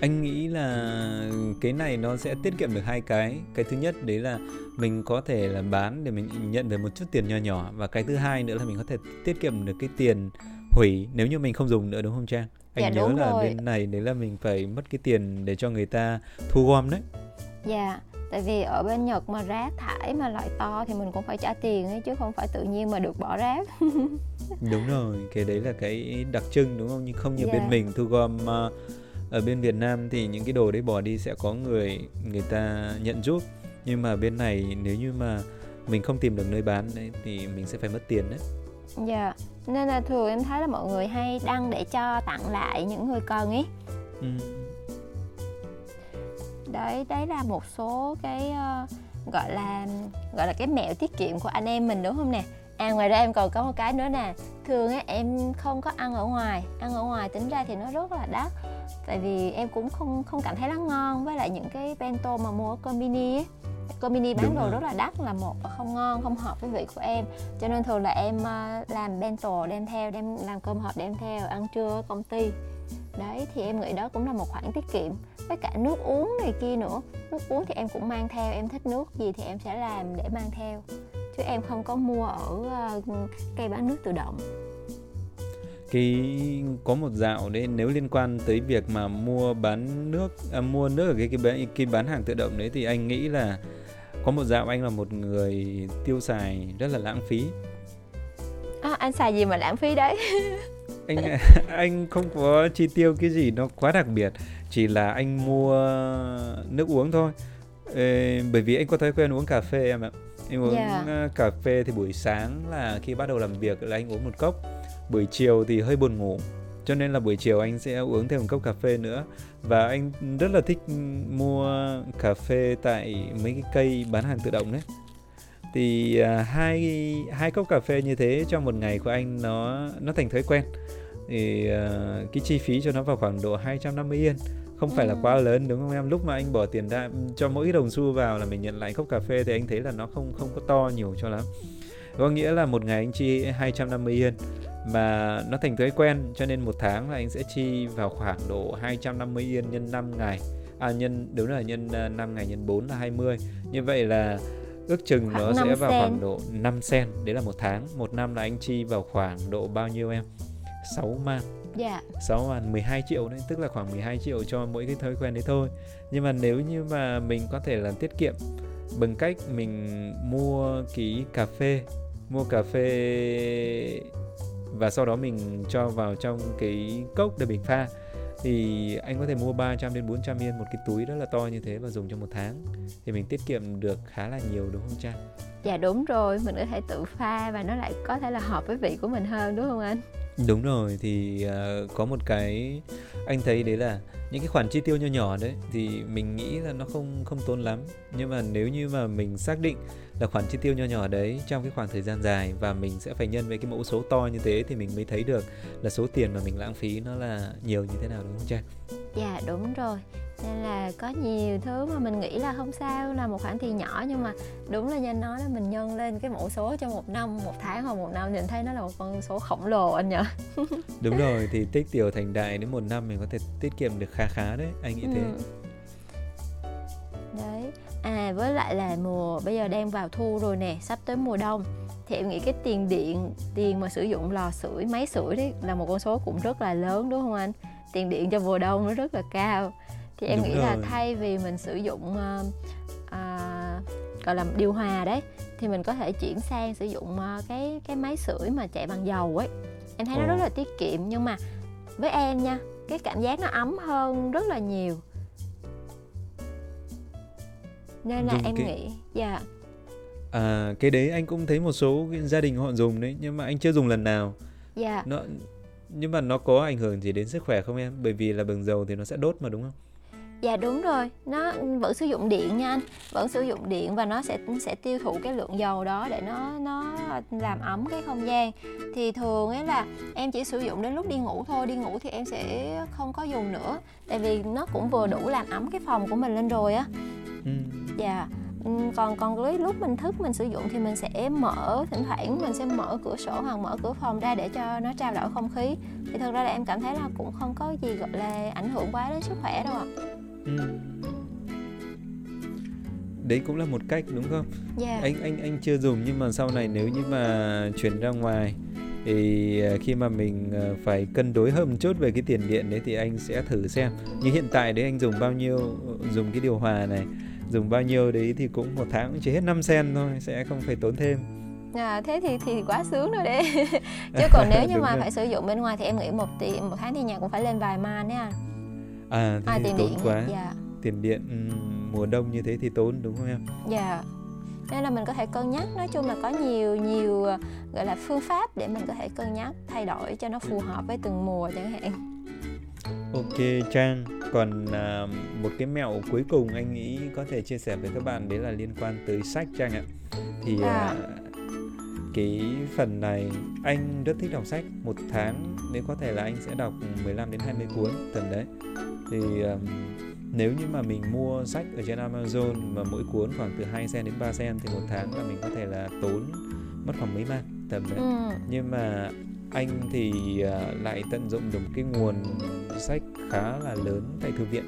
Anh nghĩ là cái này nó sẽ tiết kiệm được hai cái. Cái thứ nhất đấy là mình có thể là bán để mình nhận được một chút tiền nhỏ nhỏ. Và cái thứ hai nữa là mình có thể tiết kiệm được cái tiền hủy nếu như mình không dùng nữa đúng không trang? Anh dạ, nhớ là rồi. bên này đấy là mình phải mất cái tiền để cho người ta thu gom đấy dạ tại vì ở bên nhật mà rác thải mà loại to thì mình cũng phải trả tiền ấy chứ không phải tự nhiên mà được bỏ rác đúng rồi cái đấy là cái đặc trưng đúng không nhưng không như yeah. bên dạ. mình thu gom uh, ở bên Việt Nam thì những cái đồ đấy bỏ đi sẽ có người người ta nhận giúp nhưng mà bên này nếu như mà mình không tìm được nơi bán đấy thì mình sẽ phải mất tiền đấy dạ yeah. nên là thường em thấy là mọi người hay đăng để cho tặng lại những người cần ấy ừ. đấy đấy là một số cái uh, gọi là gọi là cái mẹo tiết kiệm của anh em mình đúng không nè? À ngoài ra em còn có một cái nữa nè. Thường á em không có ăn ở ngoài. Ăn ở ngoài tính ra thì nó rất là đắt. Tại vì em cũng không không cảm thấy nó ngon với lại những cái bento mà mua ở combini ấy combini bán Đúng đồ rồi. rất là đắt là một và không ngon không hợp với vị của em. Cho nên thường là em ờ, làm bento đem theo đem làm cơm hộp đem theo ăn trưa ở công ty. Đấy thì em nghĩ đó cũng là một khoản tiết kiệm. Với cả nước uống này kia nữa. Nước uống thì em cũng mang theo em thích nước gì thì em sẽ làm để mang theo. Chứ em không có mua ở uh, cây bán nước tự động. Cái có một dạo đấy nếu liên quan tới việc mà mua bán nước à, mua nước ở cái cái cái bán hàng tự động đấy thì anh nghĩ là có một dạo anh là một người tiêu xài rất là lãng phí. À, anh xài gì mà lãng phí đấy? Anh anh không có chi tiêu cái gì nó quá đặc biệt chỉ là anh mua nước uống thôi. Ê, bởi vì anh có thói quen uống cà phê em ạ. Anh uống yeah. Dạ. cà phê thì buổi sáng là khi bắt đầu làm việc là anh uống một cốc. Buổi chiều thì hơi buồn ngủ cho nên là buổi chiều anh sẽ uống thêm một cốc cà phê nữa. Và anh rất là thích mua cà phê tại mấy cái cây bán hàng tự động đấy. Thì à, hai hai cốc cà phê như thế trong một ngày của anh nó nó thành thói quen. Thì à, cái chi phí cho nó vào khoảng độ 250 yên. Không phải là quá lớn đúng không em? Lúc mà anh bỏ tiền ra cho mỗi đồng xu vào là mình nhận lại cốc cà phê thì anh thấy là nó không không có to nhiều cho lắm. Có nghĩa là một ngày anh chi 250 yên mà nó thành thói quen cho nên một tháng là anh sẽ chi vào khoảng độ 250 yên nhân 5 ngày à nhân đúng là nhân 5 à, ngày nhân 4 là 20 như vậy là ước chừng khoảng nó sẽ vào sen. khoảng độ 5 sen đấy là một tháng một năm là anh chi vào khoảng độ bao nhiêu em 6 man Dạ. 6万12 triệu đấy, tức là khoảng 12 triệu cho mỗi cái thói quen đấy thôi. Nhưng mà nếu như mà mình có thể làm tiết kiệm bằng cách mình mua cái cà phê, mua cà phê và sau đó mình cho vào trong cái cốc để mình pha. Thì anh có thể mua 300 đến 400 yên một cái túi rất là to như thế và dùng trong một tháng. Thì mình tiết kiệm được khá là nhiều đúng không Trang? Dạ đúng rồi, mình có thể tự pha và nó lại có thể là hợp với vị của mình hơn đúng không anh? Đúng rồi. Thì uh, có một cái anh thấy đấy là những cái khoản chi tiêu nho nhỏ đấy thì mình nghĩ là nó không không tốn lắm. Nhưng mà nếu như mà mình xác định là khoản chi tiêu nho nhỏ đấy trong cái khoảng thời gian dài và mình sẽ phải nhân với cái mẫu số to như thế thì mình mới thấy được là số tiền mà mình lãng phí nó là nhiều như thế nào đúng không Trang? Dạ đúng rồi nên là có nhiều thứ mà mình nghĩ là không sao là một khoản tiền nhỏ nhưng mà đúng là như anh nói là mình nhân lên cái mẫu số cho một năm một tháng hoặc một năm nhìn thấy nó là một con số khổng lồ anh nhỉ đúng rồi thì tích tiểu thành đại đến một năm mình có thể tiết kiệm được khá khá đấy anh nghĩ ừ. thế đấy à với lại là mùa bây giờ đang vào thu rồi nè sắp tới mùa đông. Thì em nghĩ cái tiền điện tiền mà sử dụng lò sưởi máy sưởi đấy là một con số cũng rất là lớn đúng không anh? Tiền điện cho mùa đông nó rất là cao. Thì em Đúng nghĩ rồi. là thay vì mình sử dụng uh, uh, gọi là điều hòa đấy thì mình có thể chuyển sang sử dụng uh, cái cái máy sưởi mà chạy bằng dầu ấy. Em thấy Ồ. nó rất là tiết kiệm nhưng mà với em nha cái cảm giác nó ấm hơn rất là nhiều nên là Dùng em cái... nghĩ dạ yeah. à cái đấy anh cũng thấy một số gia đình họ dùng đấy nhưng mà anh chưa dùng lần nào dạ yeah. nó nhưng mà nó có ảnh hưởng gì đến sức khỏe không em bởi vì là bằng dầu thì nó sẽ đốt mà đúng không Dạ đúng rồi, nó vẫn sử dụng điện nha anh, vẫn sử dụng điện và nó sẽ sẽ tiêu thụ cái lượng dầu đó để nó nó làm ấm cái không gian. Thì thường ấy là em chỉ sử dụng đến lúc đi ngủ thôi, đi ngủ thì em sẽ không có dùng nữa, tại vì nó cũng vừa đủ làm ấm cái phòng của mình lên rồi á. Ừ. Dạ. Ừ, còn còn lúc mình thức mình sử dụng thì mình sẽ mở thỉnh thoảng mình sẽ mở cửa sổ hoặc mở cửa phòng ra để cho nó trao đổi không khí thì thật ra là em cảm thấy là cũng không có gì gọi là ảnh hưởng quá đến sức khỏe đâu ạ Ừ. đấy cũng là một cách đúng không? Dạ. Anh anh anh chưa dùng nhưng mà sau này nếu như mà chuyển ra ngoài thì à, khi mà mình à, phải cân đối hơn một chút về cái tiền điện đấy thì anh sẽ thử xem. Như hiện tại đấy anh dùng bao nhiêu dùng cái điều hòa này dùng bao nhiêu đấy thì cũng một tháng cũng chỉ hết 5 sen thôi sẽ không phải tốn thêm. À, thế thì thì quá sướng rồi đấy. Chứ còn nếu như mà rồi. phải sử dụng bên ngoài thì em nghĩ một tỷ một tháng thì nhà cũng phải lên vài man đấy anh à thế à, thì tiền tốn điện. quá. Dạ. Tiền điện ừm, mùa đông như thế thì tốn đúng không em? Dạ. Nên là mình có thể cân nhắc nói chung là có nhiều nhiều ờ, gọi là phương pháp để mình có thể cân nhắc thay đổi cho nó phù hợp với từng mùa chẳng hạn. Ok Trang, còn à, một cái mẹo cuối cùng anh nghĩ có thể chia sẻ với các bạn đấy là liên quan tới sách Trang ạ. Thì à, À. cái phần này anh rất thích đọc sách, một tháng nếu có thể là anh sẽ đọc 15 đến 20 cuốn tầm đấy. Thì à, nếu như mà mình mua sách ở trên Amazon mà mỗi cuốn khoảng từ 2 sen đến 3 sen thì một tháng là mình có thể là tốn mất khoảng mấy man tầm đấy ừ. nhưng mà anh thì à, lại tận dụng được cái nguồn sách khá là lớn tại thư viện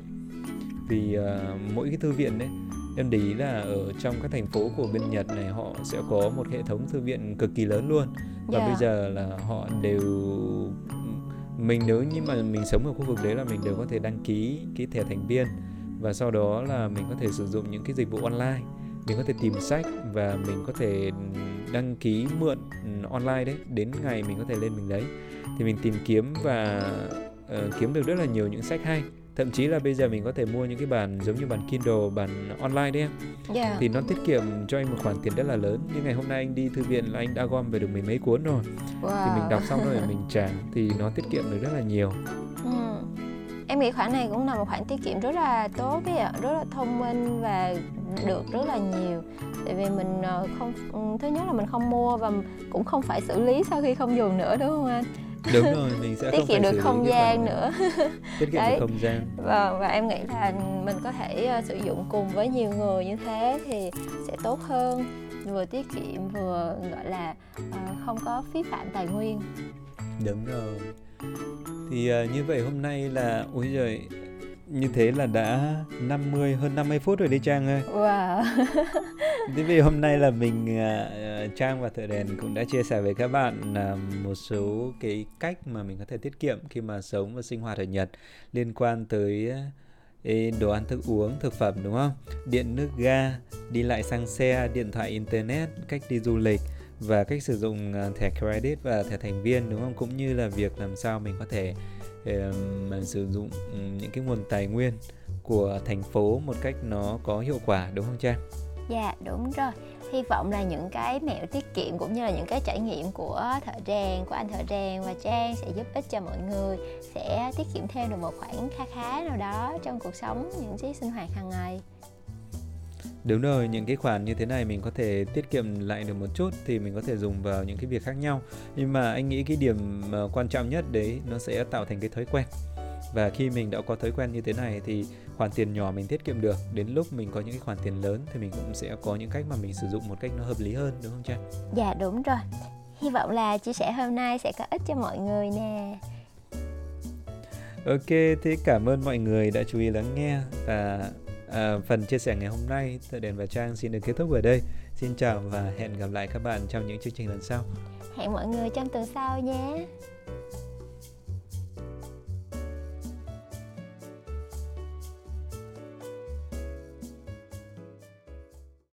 vì à, mỗi cái thư viện đấy em để ý là ở trong các thành phố của bên Nhật này họ sẽ có một hệ thống thư viện cực kỳ lớn luôn. Và Dạ. bây giờ là họ đều mình nếu như mà mình sống ở khu vực đấy là mình đều có thể đăng ký cái thẻ thành viên. Và sau đó là mình có thể sử dụng những cái dịch vụ online. Mình có thể tìm sách và mình có thể đăng ký mượn ừ, online đấy. Đến ngày mình có thể lên mình lấy thì mình tìm kiếm và ờ, kiếm được rất là nhiều những sách hay thậm chí là bây giờ mình có thể mua những cái bản giống như bản Kindle bản online đấy em dạ thì nó tiết kiệm cho anh một khoản tiền rất là lớn như ngày hôm nay anh đi thư viện là anh đã gom về được mười mấy cuốn rồi wow. thì mình đọc xong rồi mình trả thì nó tiết kiệm được rất là nhiều Ừ. Em nghĩ khoản này cũng là một khoản tiết kiệm rất là tốt ấy ạ, rất là thông minh và được rất là nhiều. Tại vì mình ờ, không ừ, thứ nhất là mình không mua và cũng không phải xử lý sau khi không dùng nữa đúng không anh? đúng rồi mình sẽ Tiết không kiệm được không gian nữa. tiết kiệm Đấy. được không gian Và và em nghĩ là mình có thể ờ, sử dụng cùng với nhiều người như thế thì sẽ tốt hơn vừa tiết kiệm vừa gọi là ờ, không có phí phạm tài nguyên Đúng rồi. Thì à, như vậy hôm nay là ôi giời như thế là đã 50 hơn 50 phút rồi đấy Trang ơi. wow Thế vì hôm nay là mình à, à, Trang và Thợ Đèn cũng đã chia sẻ với các bạn là một số cái cách mà mình có thể tiết kiệm khi mà sống và sinh hoạt ở Nhật liên quan tới à, đồ ăn thức uống, thực phẩm đúng không? Điện nước ga, đi lại xăng xe, điện thoại internet, cách đi du lịch và cách sử dụng thẻ credit và thẻ thành viên đúng không? Cũng như là việc làm sao mình có thể um, mà sử dụng những cái nguồn tài nguyên của thành phố một cách nó có hiệu quả đúng không Trang? Dạ đúng rồi Hy vọng là những cái mẹo tiết kiệm cũng như là những cái trải nghiệm của thợ rèn, của anh thợ rèn và Trang sẽ giúp ích cho mọi người Sẽ tiết kiệm thêm được một khoản kha khá nào đó trong cuộc sống, những cái sinh hoạt hàng ngày Đúng rồi, những cái khoản như thế này mình có thể tiết kiệm lại được một chút thì mình có thể dùng vào những cái việc khác nhau. Nhưng mà anh nghĩ cái điểm mà quan trọng nhất đấy nó sẽ tạo thành cái thói quen. Và khi mình đã có thói quen như thế này thì khoản tiền nhỏ mình tiết kiệm được, đến lúc mình có những cái khoản tiền lớn thì mình cũng sẽ có những cách mà mình sử dụng một cách nó hợp lý hơn đúng không Trang? Dạ đúng rồi Hy vọng là chia sẻ hôm nay sẽ có ích cho mọi người nè Ok, thế cảm ơn mọi người đã chú ý lắng nghe và à, phần chia sẻ ngày hôm nay từ Đèn và Trang xin được kết thúc ở đây. Xin chào và hẹn gặp lại các bạn trong những chương trình lần sau. Hẹn mọi người trong tuần sau nhé